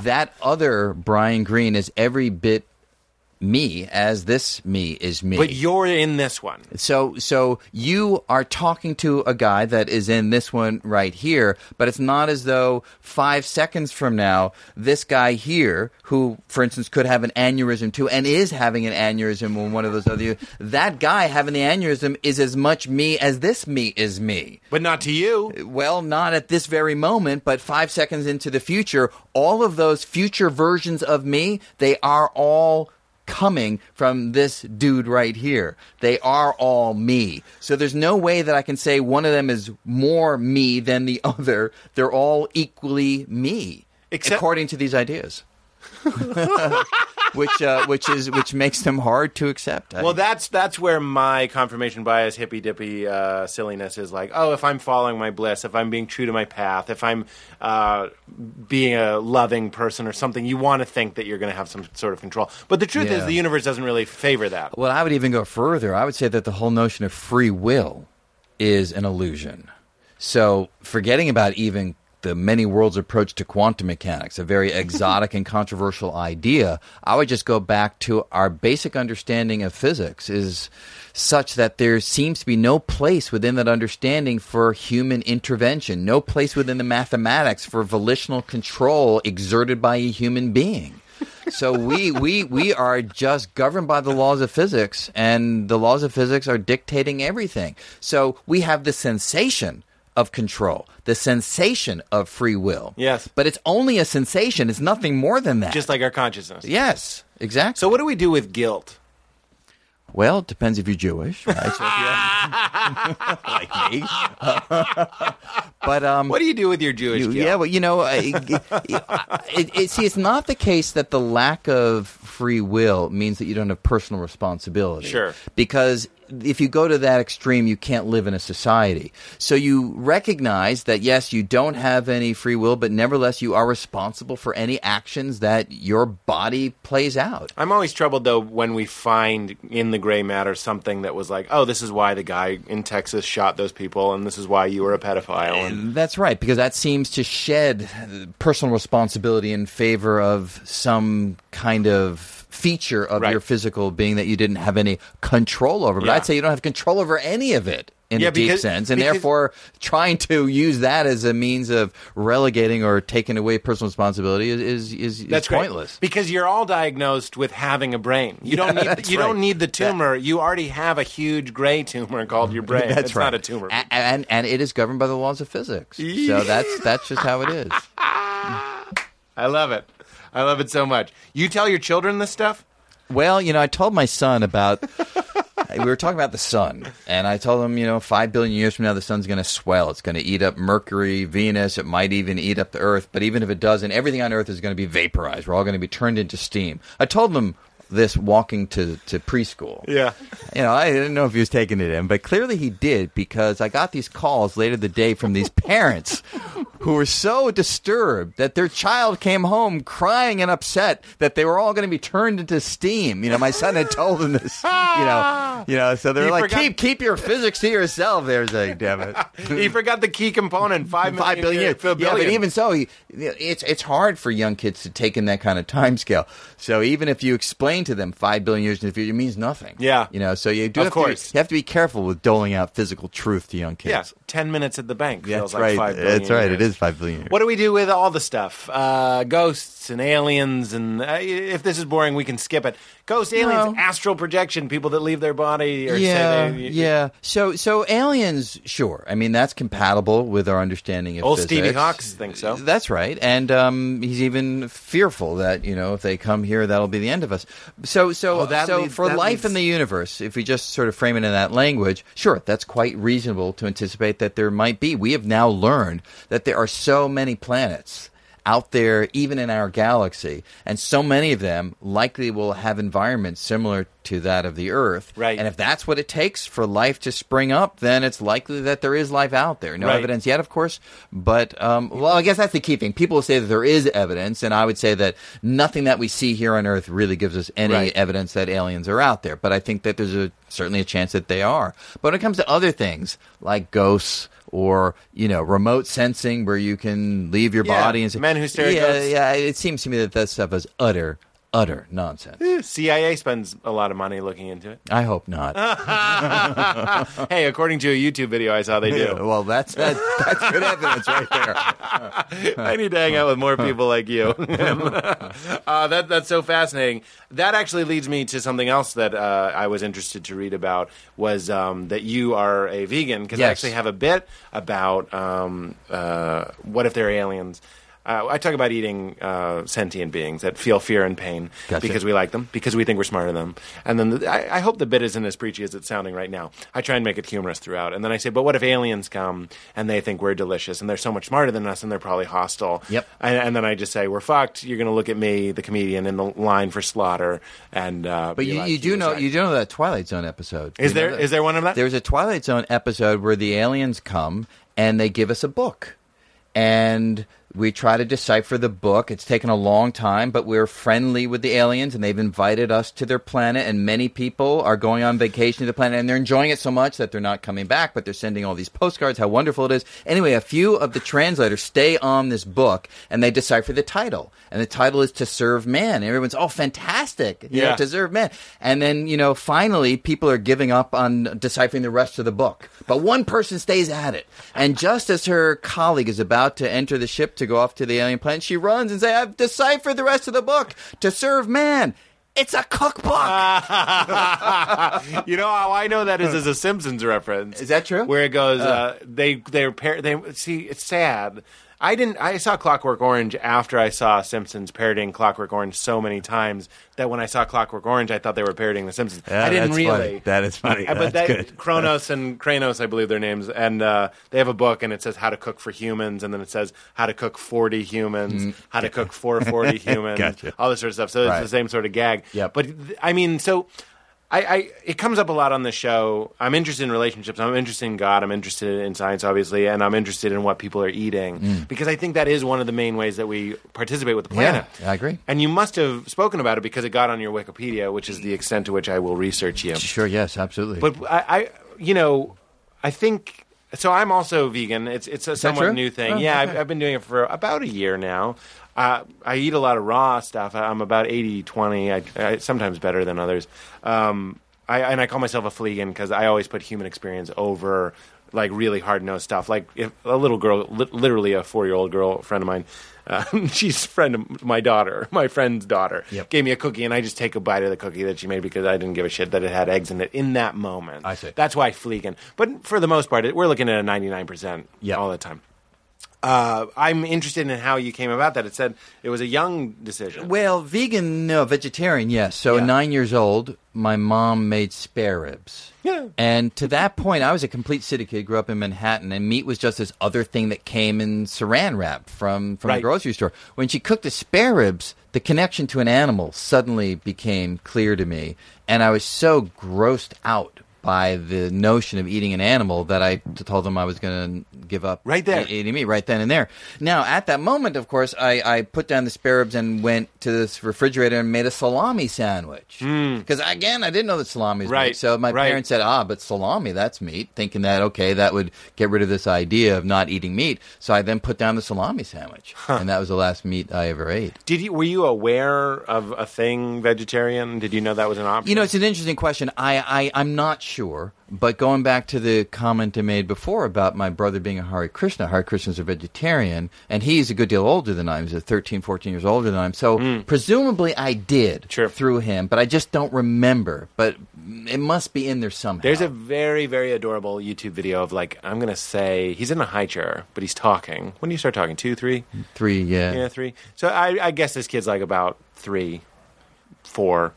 that other Brian Greene is every bit me as this me is me. But you're in this one. So, so you are talking to a guy that is in this one right here, but it's not as though five seconds from now, this guy here, who, for instance, could have an aneurysm too, and is having an aneurysm in one of those other, you, that guy having the aneurysm is as much me as this me is me. But not to you. Well, not at this very moment, but five seconds into the future, all of those future versions of me, they are all coming from this dude right here. They are all me. So there's no way that I can say one of them is more me than the <laughs> other. They're all equally me, Except- according to these ideas. <laughs> which uh, which is which makes them hard to accept. I- Well, that's that's where my confirmation bias, hippy dippy uh, silliness is like, oh, if I'm following my bliss, if I'm being true to my path, if I'm uh, being a loving person or something, you want to think that you're going to have some sort of control. But the truth is, the universe doesn't really favor that. Well, I would even go further. I would say that the whole notion of free will is an illusion. So, forgetting about even the many worlds approach to quantum mechanics, a very <laughs> exotic and controversial idea, I would just go back to our basic understanding of physics is such that there seems to be no place within that understanding for human intervention, no place within the mathematics for volitional control exerted by a human being. So we, we we are just governed by the laws of physics and the laws of physics are dictating everything. So we have the sensation of control the sensation of free will Yes. but it's only a sensation it's nothing more than that Just like our consciousness. yes exactly So, what do we do with guilt? well it depends if you're jewish right so if you're <laughs> like me <laughs> but um What do you do with your Jewish You- guilt? yeah, well, you know, uh, <laughs> it, it, see, it's not the case that the lack of free will means that you don't have personal responsibility. Sure. Because if you go to that extreme, you can't live in a society. So you recognize that yes, you don't have any free will, but nevertheless, you are responsible for any actions that your body plays out. I'm always troubled though when we find in the gray matter something that was like, oh, this is why the guy in Texas shot those people, and this is why you were a pedophile. And That's right, because that seems to shed personal responsibility in favor of some kind of feature of Right. your physical being that you didn't have any control over. But Yeah. I'd say you don't have control over any of it in Yeah, a deep sense, and because- therefore trying to use that as a means of relegating or taking away personal responsibility is is, is, is that's great. pointless. because you're all diagnosed with having a brain. You <laughs> don't need you right. don't need the tumor. You already have a huge gray tumor called your brain. That's it's right. not a tumor. A- and and it is governed by the laws of physics. <laughs> So that's that's just how it is. <laughs> I love it. I love it so much. You tell your children this stuff. Well, you know, I told my son about. <laughs> we were talking about the sun, and I told him, you know, five billion years from now, the sun's going to swell. It's going to eat up Mercury, Venus. It might even eat up the Earth. But even if it doesn't, everything on Earth is going to be vaporized. We're all going to be turned into steam. I told him this walking to, to preschool. Yeah. You know, I didn't know if he was taking it in, but clearly he did because I got these calls later the day from these <laughs> parents who were so disturbed that their child came home crying and upset that they were all going to be turned into steam. You know, my son had told them this. <laughs> You know, you know, so they're like, forgot- keep keep your physics to yourself. They're saying, damn it. <laughs> he forgot the key component. Five Five billion years. a Yeah, but even so, he, it's it's hard for young kids to take in that kind of time scale. So even if you explain to them five billion years in the future, means nothing. Yeah. you know. So you do Of have course. To, you have to be careful with doling out physical truth to young kids. yeah, ten minutes at the bank feels that's like right. five billion That's right. years. It is five billion years. What do we do with all the stuff? Uh, ghosts and aliens, and uh, if this is boring, we can skip it. Ghost, aliens, No. astral projection, people that leave their body or yeah, say they, yeah. So, so aliens, sure. I mean, that's compatible with our understanding of Old physics. Stevie Hawks thinks so. That's right, and um, he's even fearful that you know if they come here, that'll be the end of us. So, so, Oh, so leads- for life leads- in the universe, if we just sort of frame it in that language, sure, that's quite reasonable to anticipate that there might be. We have now learned that there are so many planets out there, even in our galaxy, and so many of them likely will have environments similar to that of the Earth. Right. And if that's what it takes for life to spring up, then it's likely that there is life out there. No Right. evidence yet, of course, but um, well, I guess that's the key thing. People will say that there is evidence, and I would say that nothing that we see here on Earth really gives us any Right. evidence that aliens are out there. But I think that there's a certainly a chance that they are. But when it comes to other things like ghosts. Or you know, remote sensing where you can leave your Yeah, body and say, men who stare at yeah, yeah. It seems to me that that stuff is utter, utter nonsense. CIA spends a lot of money looking into it. I hope not. <laughs> hey, according to a YouTube video I saw, they do. well, that's that's, that's good evidence right there. <laughs> I need to hang out with more people like you. <laughs> uh, that that's so fascinating. That actually leads me to something else that uh, I was interested to read about was um, that you are a vegan because I actually have a bit about um, uh, what if they're aliens. Uh, I talk about eating uh, sentient beings that feel fear and pain Gotcha. because we like them, because we think we're smarter than them. And then the, I, I hope the bit isn't as preachy as it's sounding right now. I try and make it humorous throughout. And then I say, but what if aliens come and they think we're delicious and they're so much smarter than us and they're probably hostile? Yep. And, and then I just say, we're fucked. You're going to look at me, the comedian, in the line for slaughter. And uh, But you, like, you do know you do know that Twilight Zone episode. Is You there there one of that? There's a Twilight Zone episode where the aliens come and they give us a book. And we try to decipher the book. It's taken a long time, but we're friendly with the aliens and they've invited us to their planet. And many people are going on vacation to the planet and they're enjoying it so much that they're not coming back, but they're sending all these postcards, how wonderful it is. Anyway, a few of the translators stay on this book and they decipher the title. And the title is To Serve Man. And everyone's, oh, fantastic. You know, Yeah. to serve man. And then, you know, finally people are giving up on deciphering the rest of the book. But one person stays at it. And just as her colleague is about to enter the ship to go off to the alien planet, she runs and says, I've deciphered the rest of the book to serve man. It's a cookbook. <laughs> you know how I know that is as a Simpsons reference. Is that true? Where it goes, uh, they they're par- they see it's sad. I didn't. I saw Clockwork Orange after I saw Simpsons parodying Clockwork Orange so many times that when I saw Clockwork Orange, I thought they were parodying The Simpsons. Yeah, I didn't that's really. funny. That is funny. Uh, but That's that, good. Kronos and Kranos, I believe their names, and uh, they have a book, and it says how to cook for humans, and then it says how to cook forty humans, how to cook for forty <laughs> humans, Mm. Gotcha. all this sort of stuff. So it's Right. the same sort of gag. Yeah. But I mean, so I, I it comes up a lot on the show. I'm interested in relationships. I'm interested in God. I'm interested in science, obviously, and I'm interested in what people are eating because I think that is one of the main ways that we participate with the planet. Mm. Yeah, I agree. And you must have spoken about it because it got on your Wikipedia, which is the extent to which I will research you. Sure, yes, absolutely. But I, I you know, I think so. I'm also vegan. It's it's a somewhat new thing. Oh, yeah, okay. I've, I've been doing it for about a year now. Uh, I eat a lot of raw stuff. I'm about 80 20. I, I, sometimes better than others. Um, I, and I call myself a fleegan because I always put human experience over like really hard nosed stuff. Like if a little girl, li- literally a four year old girl friend of mine, um, <laughs> she's a friend of my daughter, my friend's daughter, Yep. gave me a cookie, and I just take a bite of the cookie that she made because I didn't give a shit that it had eggs in it in that moment. I see. That's why fleegan. But for the most part, it, we're looking at a 99% Yeah. all the time. Uh, I'm interested in how you came about that. It said it was a young decision. Well, vegan, no, vegetarian, yes. So, Yeah. nine years old, my mom made spare ribs. Yeah. And to that point, I was a complete city kid, grew up in Manhattan, and meat was just this other thing that came in saran wrap from, from Right. the grocery store. When she cooked the spare ribs, the connection to an animal suddenly became clear to me. And I was so grossed out by the notion of eating an animal that I told them I was going to give up Right there. eating meat right then and there. Now, at that moment, of course, I, I put down the spare ribs and went to this refrigerator and made a salami sandwich. Because, again, I didn't know that salami was Hmm. Right, meat. So my right. parents said, ah, but salami, that's meat, thinking that, okay, that would get rid of this idea of not eating meat. So I then put down the salami sandwich. And that was the last meat I ever ate. Did you were you aware of a thing vegetarian? Did you know that was an option? You know, it's an interesting question. I, I, I'm not sure. But going back to the comment I made before about my brother being a Hare Krishna, Hare Krishna's a vegetarian, and he's a good deal older than I am. He's 13, 14 years older than I am. So hmm. presumably I did. Sure. through him, but I just don't remember. But it must be in there somehow. There's a very, very adorable YouTube video of like I'm gonna say he's in a high chair, but he's talking. When do you start talking? Two, three? three, yeah. Yeah, three. So I, I guess this kid's like about three, four.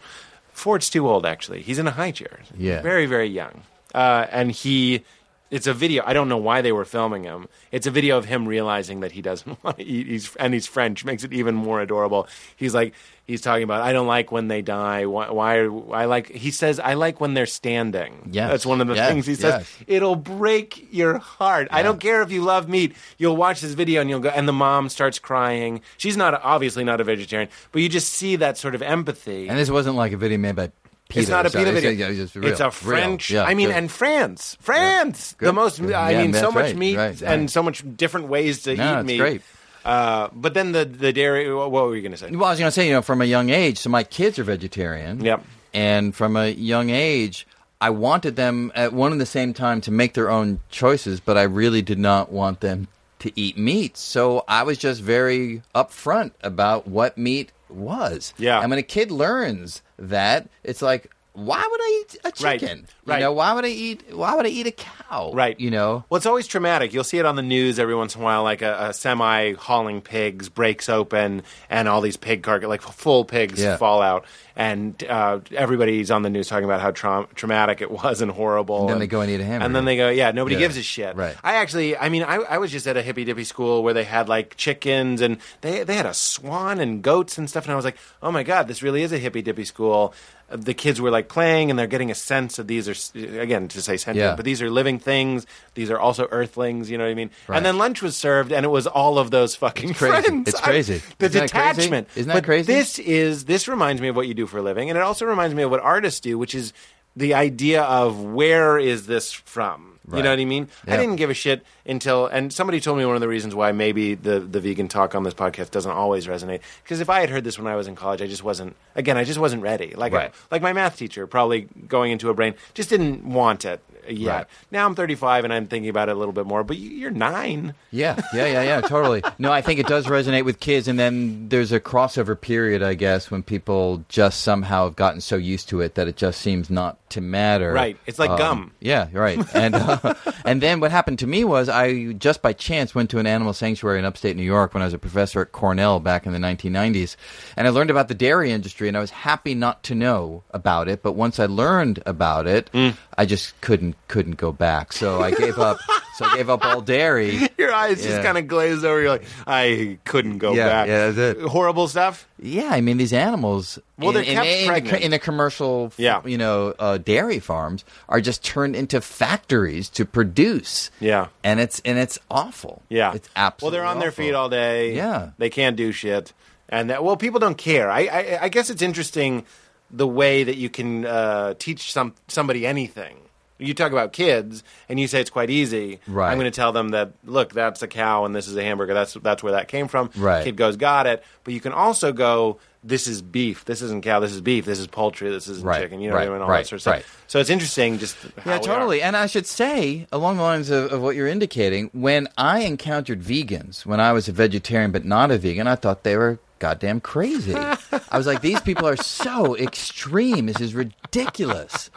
Four's too old actually. He's in a high chair. Yeah. very, very young. Uh, and he, it's a video. I don't know why they were filming him. It's a video of him realizing that he doesn't <laughs> want to eat. He's and he's French, makes it even more adorable. He's like he's talking about I don't like when they die. Why? why I like. He says I like when they're standing. yeah that's one of the Yes, things he says. yes. It'll break your heart. I don't care if you love meat. You'll watch this video and you'll go. And the mom starts crying. She's not obviously not a vegetarian, but you just see that sort of empathy. And this wasn't like a video made by PETA. it's not a so it's- video. yeah, It's, It's a. French. Yeah, I mean, good. and France, France, Good. the most. I Yeah, mean, so much right, meat right, and right. so much different ways to No, eat meat. great. Uh, but then the the dairy. What were you going to say? Well, I was going to say, you know, from a young age, so my kids are vegetarian. Yep. And from a young age, I wanted them at one and the same time to make their own choices, but I really did not want them to eat meat. So I was just very upfront about what meat was. Yeah. And when a kid learns that, it's like, why would I eat a chicken? right. You know, why would I eat? Why would I eat a cow? Right. You know. Well, it's always traumatic. You'll see it on the news every once in a while, like a, a semi hauling pigs breaks open and all these pig carcass, like full pigs, Yeah. fall out. And uh, everybody's on the news talking about how traum- traumatic it was and horrible. And then they go and eat a hamburger. And then they go, yeah, nobody Yeah. gives a shit. Right. I actually, I mean, I, I was just at a hippy dippy school where they had like chickens and they they had a swan and goats and stuff, and I was like, oh my god, this really is a hippy dippy school. The kids were like playing and they're getting a sense of these are again to say sentient, Yeah. but these are living things. These are also earthlings. You know what I mean? Right. And then lunch was served, and it was all of those fucking It's crazy. friends. It's I- crazy. the Isn't that detachment. Isn't that but crazy? This is this reminds me of what you do for a living, and it also reminds me of what artists do, which is the idea of where is this from. You know what I mean? I didn't give a shit until, and somebody told me one of the reasons why maybe the the vegan talk on this podcast doesn't always resonate. Because if I had heard this when I was in college, I just wasn't. Again, I just wasn't ready. Like Right. like my math teacher, probably going into a brain, just didn't want it yet. Right. Now I'm 35 and I'm thinking about it a little bit more. But you- you're nine. Yeah, yeah, yeah, yeah, totally. <laughs> No, I think it does resonate with kids, and then there's a crossover period, I guess, when people just somehow have gotten so used to it that it just seems not to matter. Right. It's like gum. Yeah, right. And uh, <laughs> and then what happened to me was I just by chance went to an animal sanctuary in upstate New York when I was a professor at Cornell back in the 1990s, and I learned about the dairy industry, and I was happy not to know about it, but once I learned about it, Mm. I just couldn't couldn't go back. So I gave up <laughs> so I gave up all dairy. <laughs> Your eyes just kind of glazed over. You're like, I couldn't go Yeah, back. yeah, that's it. Horrible stuff. Yeah, I mean these animals. Well, in, they're in- kept in, the, in the commercial, Yeah. you know, uh, dairy farms are just turned into factories to produce. Yeah. and it's and it's awful. Yeah, it's absolutely. Well, they're on their feet all day. Yeah. they can't do shit, and that, well, people don't care. I, I, I guess it's interesting the way that you can uh, teach some somebody anything. You talk about kids, and you say it's quite easy. Right. I'm going to tell them that look, that's a cow, and this is a hamburger. That's that's where that came from. Right. Kid goes, got it. But you can also go. This is beef. This isn't cow. This is beef. This is poultry. This is Right, chicken. You know right, what I mean? All right, that sort of stuff. So it's interesting. Just how Yeah, totally. And I should say, along the lines of, of what you're indicating, when I encountered vegans when I was a vegetarian but not a vegan, I thought they were goddamn crazy. <laughs> I was like, these people are so extreme. This is ridiculous.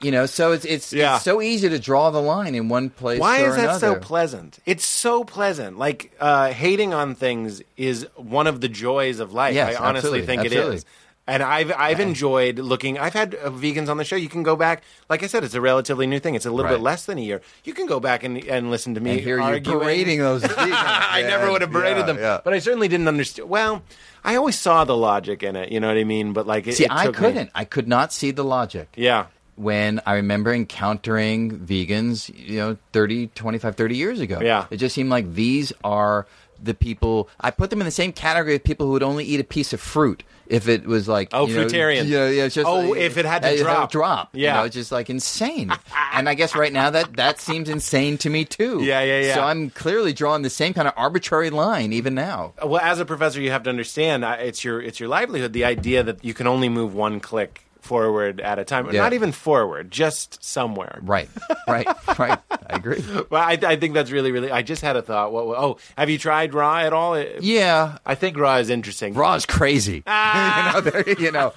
You know, so it's it's, Yeah. it's so easy to draw the line in one place. Why is that so pleasant? It's so pleasant. Like uh, hating on things is one of the joys of life. Yes, I honestly absolutely, think absolutely. it is. And I've I've enjoyed looking. I've had uh, vegans on the show. You can go back. Like I said, it's a relatively new thing. It's a little Right. bit less than a year. You can go back and and listen to me And here you're berating those <laughs> vegans. I never would have berated Yeah, them, yeah. but I certainly didn't understand. Well, I always saw the logic in it. You know what I mean? But like, it, See, it I took me- couldn't. I could not see the logic. Yeah. when I remember encountering vegans, you know, 30, 25, 30 years ago. Yeah. It just seemed like these are the people, I put them in the same category of people who would only eat a piece of fruit if it was like. Oh, you know, fruitarian. Yeah, yeah. Just Oh, like- if it had to uh, drop. drop. You Yeah. know, it's just like insane. and I guess right now that, that seems insane to me too. Yeah, yeah, yeah. So I'm clearly drawing the same kind of arbitrary line even now. Well, as a professor, you have to understand it's your it's your livelihood. The idea that you can only move one click forward at a time, Yeah. not even forward, just somewhere. Right, right, <laughs> right. I agree. Well, I, I think that's really, really. I just had a thought. What? Oh, have you tried raw at all? Yeah, I think raw is interesting. Raw is crazy. Ah. <laughs> <laughs> you know,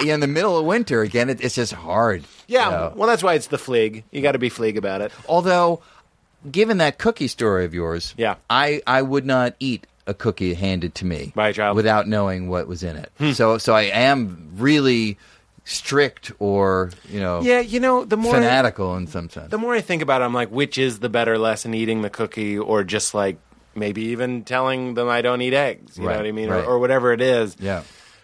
you know, in the middle of winter again, it, it's just hard. yeah. you know. Well, that's why it's the flig. You got to be flig about it. Although, given that cookie story of yours, Yeah. I I would not eat a cookie handed to me By a child. without knowing what was in it. Hmm. So so I am really strict or you know Yeah, you know, the more fanatical in some sense. the more I think about it, I'm like, which is the better lesson, eating the cookie or just like maybe even telling them I don't eat eggs? You Right, know what I mean, right. or, or whatever it is. yeah.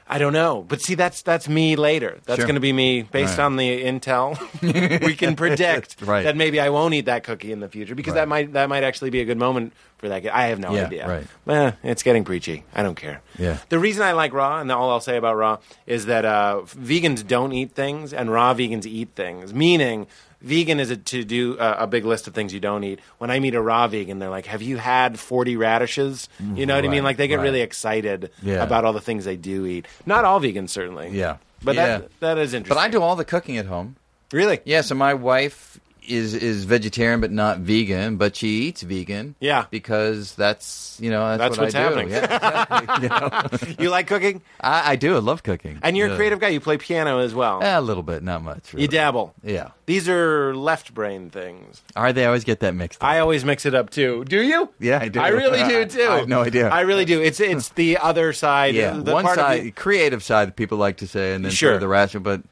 I don't know, but see, that's that's me later. That's Sure. going to be me based Right. on the intel. <laughs> we can <laughs> predict Right. that maybe I won't eat that cookie in the future because that might that might actually be a good moment for that. kid. I have no Yeah, idea. right. Eh, it's getting preachy. I don't care. Yeah. The reason I like raw, and all I'll say about raw, is that uh, vegans don't eat things, and raw vegans eat things. Meaning, vegan is a, to do a, a big list of things you don't eat. When I meet a raw vegan, they're like, "Have you had forty radishes?" You know what I mean? Like they get right. really excited Yeah. about all the things they do eat. Not all vegans, certainly. Yeah. But Yeah. that that is interesting. But I do all the cooking at home. really. Yeah, so my wife is is vegetarian but not vegan, but she eats vegan. Yeah. because that's you know that's, That's what what's I do. happening. Yeah, exactly. You know? <laughs> You like cooking, I, I do. I love cooking. and you're Yeah. a creative guy. You play piano as well. Eh, a little bit, not much. Really. You dabble. Yeah. These are left brain things. Are they I always get that mixed? up. I always mix it up too. Do you? Yeah, I do. I really do too. <laughs> I have no idea. I really do. It's it's the other side. yeah, the one part of side, the- creative side, that people like to say, and then Sure. the rational. But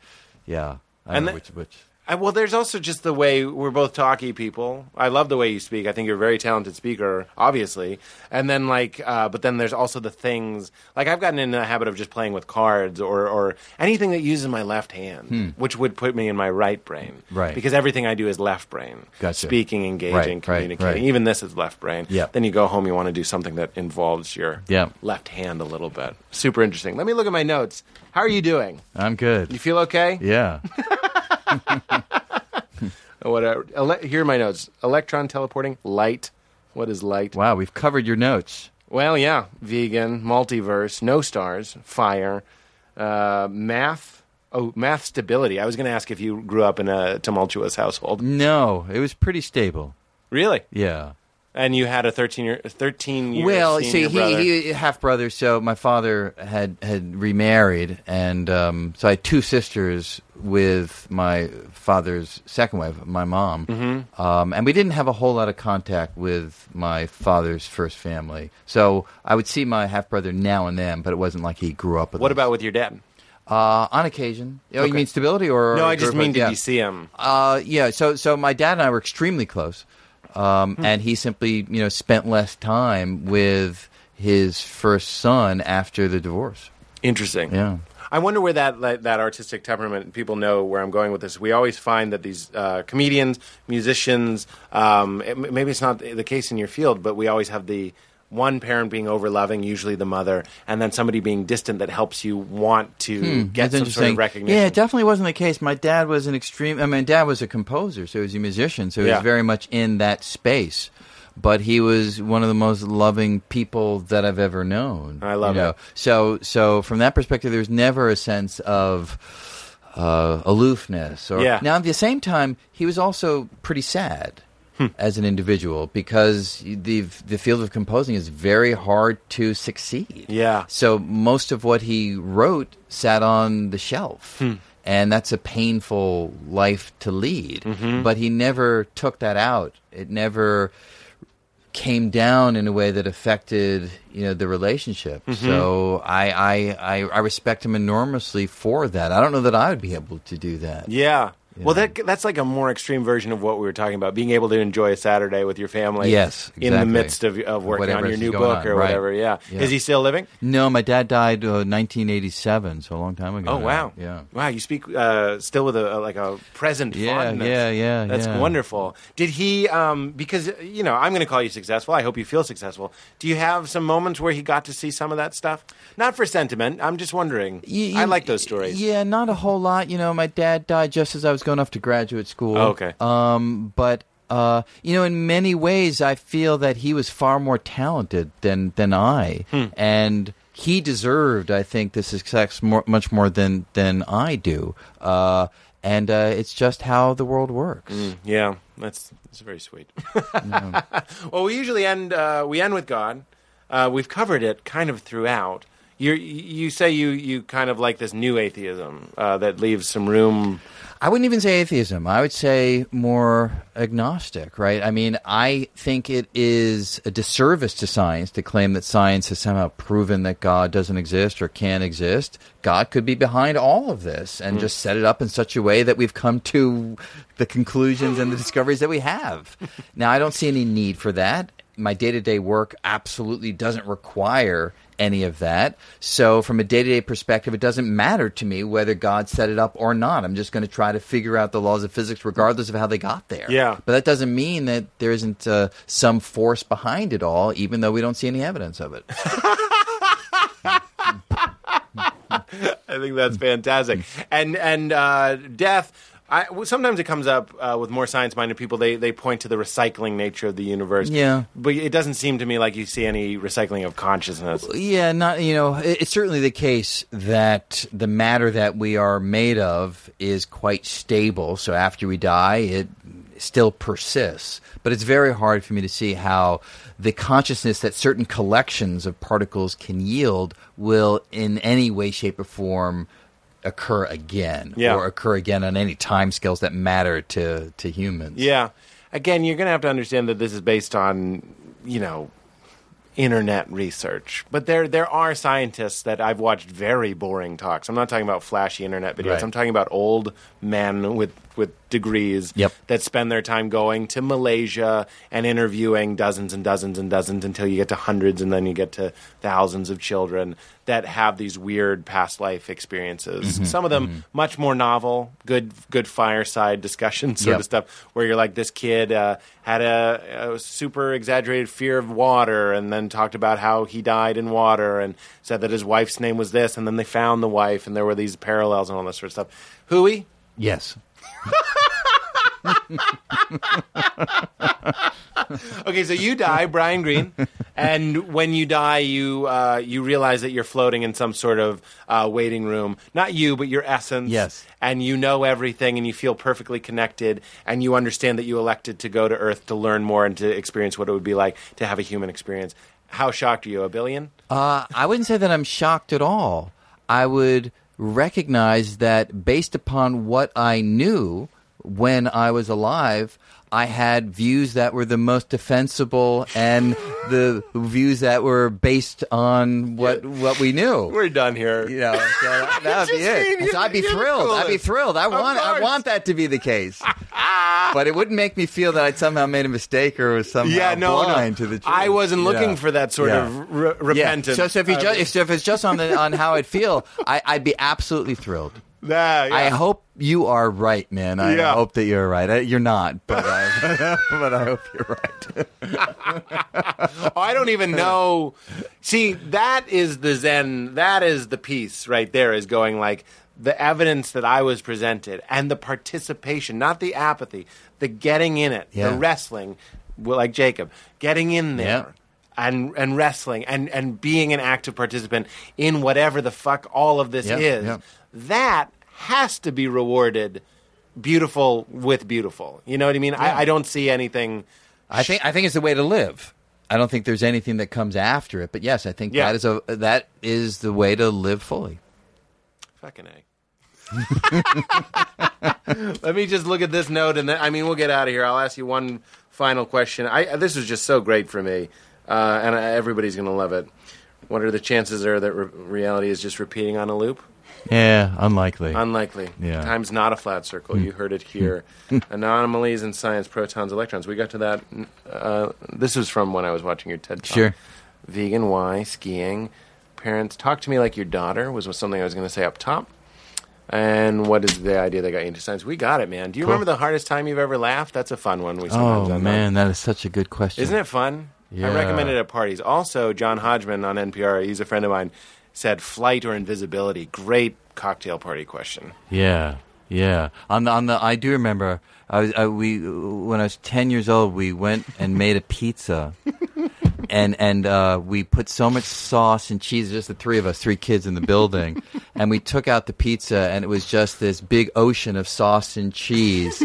yeah, I And know the- which which. Uh, well, there's also just the way we're both talky people. I love the way you speak. I think you're a very talented speaker, obviously. And then like, uh, but then there's also the things like I've gotten in the habit of just playing with cards or or anything that uses my left hand, which would put me in my right brain, Hmm. Right. Because everything I do is left brain. Gotcha. Speaking, engaging, Right, right, communicating. right. Even this is left brain. Yeah. Then you go home, you want to do something that involves your Yeah. left hand a little bit. Super interesting. Let me look at my notes. How are you doing? I'm good. You feel okay? yeah. <laughs> Whatever. Ele- here are my notes. Electron teleporting, light. What is light? Wow, we've covered your notes. Well, yeah. Vegan, multiverse, no stars, fire, uh, math. Oh, math stability. I was going to ask if you grew up in a tumultuous household. No, it was pretty stable. Really? Yeah. And you had a 13 year, 13 year Well, senior see, brother. he, he half brother. So my father had had remarried, and um, so I had two sisters with my father's second wife, my mom. Mm-hmm. Um, and we didn't have a whole lot of contact with my father's first family. So I would see my half brother now and then, but it wasn't like he grew up with. what us. about with your dad? uh, on occasion? Oh, Okay. you mean stability or? No, I just mean, did yeah. you see him? Uh, yeah. So, so my dad and I were extremely close. um, and he simply you know spent less time with his first son after the divorce. Interesting. Yeah. I wonder where that that that artistic temperament. People know where I'm going with this. We always find that these uh, comedians, musicians, um, it- maybe it's not the case in your field, but we always have the one parent being over loving, usually the mother, and then somebody being distant that helps you want to get Hmm, That's some sort of recognition. Yeah, it definitely wasn't the case. My dad was an extreme. I mean, dad was a composer, so he was a musician, so he Yeah. was very much in that space. But he was one of the most loving people that I've ever known. I love you know? it. So, so from that perspective, there's never a sense of uh, aloofness. Or Yeah. now, at the same time, he was also pretty sad. Hmm. As an individual, because the the field of composing is very hard to succeed. Yeah. So most of what he wrote sat on the shelf. Hmm. And that's a painful life to lead. Mm-hmm. But he never took that out. It never came down in a way that affected you know the relationship. Mm-hmm. So I, I I I respect him enormously for that. I don't know that I would be able to do that. Yeah. Well, that that's like a more extreme version of what we were talking about. Being able to enjoy a Saturday with your family. Yes, In the midst of, of working Whatever on your new book on, or right. whatever. Yeah. Yeah. Is he still living? No, my dad died uh, 1987, so a long time ago. Oh wow! Yeah. Wow, you speak uh, still with a, like a present Yeah, fondness. yeah, yeah, That's yeah. wonderful. Did he? Um, because you know, I'm going to call you successful. I hope you feel successful. Do you have some moments where he got to see some of that stuff? Not for sentiment. I'm just wondering. You- I like those stories. Yeah, not a whole lot. You know, my dad died just as I was going off to graduate school. Oh, okay. Um, but uh, you know, in many ways, I feel that he was far more talented than than I, Hmm. and he deserved, I think, the success more, much more than than I do. Uh, and uh, it's just how the world works. Yeah, that's that's very sweet. <laughs> well, we usually end uh, we end with God. Uh, we've covered it kind of throughout. You you say you you kind of like this new atheism uh, that leaves some room. I wouldn't even say atheism. I would say more agnostic, right? I mean, I think it is a disservice to science to claim that science has somehow proven that God doesn't exist or can't exist. God could be behind all of this and hmm. just set it up in such a way that we've come to the conclusions and the discoveries that we have. <laughs> Now, I don't see any need for that. My day to day work absolutely doesn't require any of that. So, from a day to day perspective, it doesn't matter to me whether God set it up or not. I'm just going to try to figure out the laws of physics regardless of how they got there. Yeah. But that doesn't mean that there isn't uh, some force behind it all, even though we don't see any evidence of it. <laughs> I think that's fantastic. And and uh, death. I, well, sometimes it comes up uh, with more science-minded people. They they point to the recycling nature of the universe. Yeah. but it doesn't seem to me like you see any recycling of consciousness. Yeah, not you know, it- it's certainly the case that the matter that we are made of is quite stable. So after we die, it still persists. But it's very hard for me to see how the consciousness that certain collections of particles can yield will, in any way, shape, or form, occur again, Yeah. or occur again on any time scales that matter to to humans. Yeah. Again, you're going to have to understand that this is based on, you know, internet research. But there there are scientists that I've watched very boring talks. I'm not talking about flashy internet videos. Right. I'm talking about old men with with degrees Yep. that spend their time going to Malaysia and interviewing dozens and dozens and dozens until you get to hundreds and then you get to thousands of children that have these weird past life experiences. Mm-hmm. Some of them much more novel, good good fireside discussion sort Yep. of stuff where you're like this kid uh, had a, a super exaggerated fear of water and then talked about how he died in water and said that his wife's name was this and then they found the wife and there were these parallels and all this sort of stuff. Hui, Yes. Okay, so you die, Brian Greene, and when you die, you uh, you realize that you're floating in some sort of uh, waiting room. Not you, but your essence. Yes. And you know everything, and you feel perfectly connected, and you understand that you elected to go to Earth to learn more and to experience what it would be like to have a human experience. How shocked are you? A billion? Uh, I wouldn't say that I'm shocked at all. I would recognize that based upon what I knew, when I was alive, I had views that were the most defensible and the views that were based on what what we knew. We're done here. you know, so that, <laughs> would be it. So I'd be thrilled. I'd be thrilled. I want. I want that to be the case. <laughs> but it wouldn't make me feel that I'd somehow made a mistake or was somehow Yeah, no, blind no. to the truth. I wasn't looking for that sort Yeah. of re- Yeah. repentance. So, so if you just if, if it's just on the on how I'd feel, I, I'd be absolutely thrilled. Yeah, yeah. I hope you are right, man. I Yeah. hope that you're right. I, you're not, but I, uh, <laughs> but I hope you're right. Oh, I don't even know. See, that is the Zen. That is the piece right there. Is going like the evidence that I was presented and the participation, not the apathy, the getting in it, Yeah. the wrestling, like Jacob, getting in there. Yeah. And, and wrestling and, and being an active participant in whatever the fuck all of this Yeah, is, yeah. that has to be rewarded beautiful with beautiful. You know what I mean? I, I don't see anything. I think I think it's the way to live. I don't think there's anything that comes after it. But yes, I think Yeah. that is a that is the way to live fully. Fucking A. <laughs> Let me just look at this note, and then I mean we'll get out of here. I'll ask you one final question. I this was just so great for me, uh, and everybody's going to love it. What are the chances are that re- reality is just repeating on a loop? Yeah, unlikely. Unlikely. Yeah. Time's not a flat circle. You heard it here. <laughs> Anomalies in science, protons, electrons. We got to that. Uh, this was from when I was watching your TED talk. Sure. Vegan, why, skiing, parents. Talk to me like your daughter was something I was going to say up top. And what is the idea that got you into science? We got it, man. Do you remember the hardest time you've ever laughed? That's a fun one. We sometimes oh man, that is such a good question. Isn't it fun? Yeah. I recommend it at parties. Also, John Hodgman on NPR, he's a friend of mine, said flight or invisibility. Great cocktail party question. Yeah, yeah. On the on the, I do remember. I was I, we when I was ten years old, we went and made a pizza, <laughs> and and uh, we put so much sauce and cheese. Just the three of us, three kids in the building, <laughs> and we took out the pizza, and it was just this big ocean of sauce and cheese.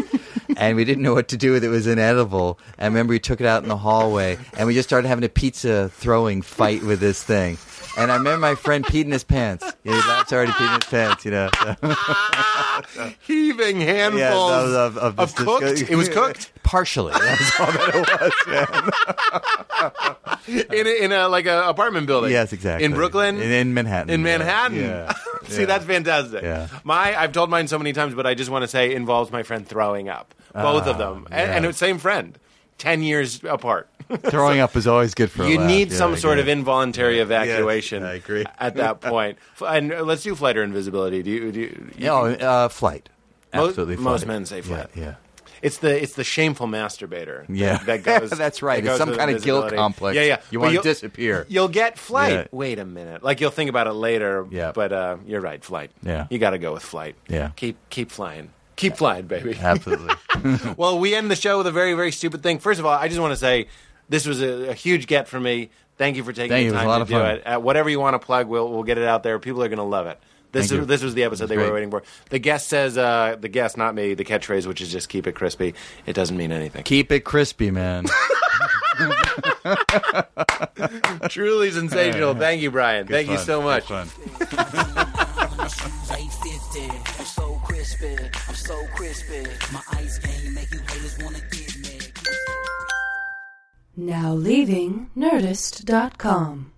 And we didn't know what to do with it. It was inedible. And I remember we took it out in the hallway, and we just started having a pizza throwing fight with this thing. And I remember my friend peed in his pants. Yeah, that's already peed in his pants, you know. <laughs> Heaving handfuls Yeah, of, of, of cooked. disgu- It was cooked partially. That's all that it was. in a, in a like an apartment building. yes, exactly. In Brooklyn, in, in Manhattan, in. Manhattan. Yeah. <laughs> See, Yeah. that's fantastic. Yeah. My, I've told mine so many times, but I just want to say, involves my friend throwing up. Both of them, and, and same friend, ten years apart. <laughs> Throwing up is always good for. a you laugh. need Yeah, some I sort of involuntary evacuation. I agree. <laughs> At that point, F- and uh, let's do flight or invisibility. Do you? Do you, you No, uh, flight. Mo- Absolutely, flight. most men say flight. Yeah, yeah. It's the it's the shameful masturbator. Yeah. that, that <laughs> goes. That's right. that It's goes some with kind of guilt invisibility. complex. Yeah, yeah. You But wanna you'll- disappear. You'll get flight. Yeah. Wait a minute. Like you'll think about it later. Yeah. But uh, you're right. Flight. Yeah. You got to go with flight. Yeah. Keep keep flying. Keep flying, baby. <laughs> Absolutely. <laughs> Well, we end the show with a very, very stupid thing. First of all, I just want to say this was a, a huge get for me. Thank you for taking Thank you. the It was time a lot to of do fun. it. Uh, whatever you want to plug, we'll we'll get it out there. People are going to love it. This Thank is you. this was the episode they great. were waiting for. The guest says, uh, the guest, not me, the catchphrase, which is just keep it crispy. It doesn't mean anything. Keep it crispy, man. <laughs> Truly sensational. Thank you, Brian. Thank you Fun. so much. Good fun. 850. I'm so crispy. I'm so crispy. My ice game make you haters wanna get me. Now leaving Nerdist.com.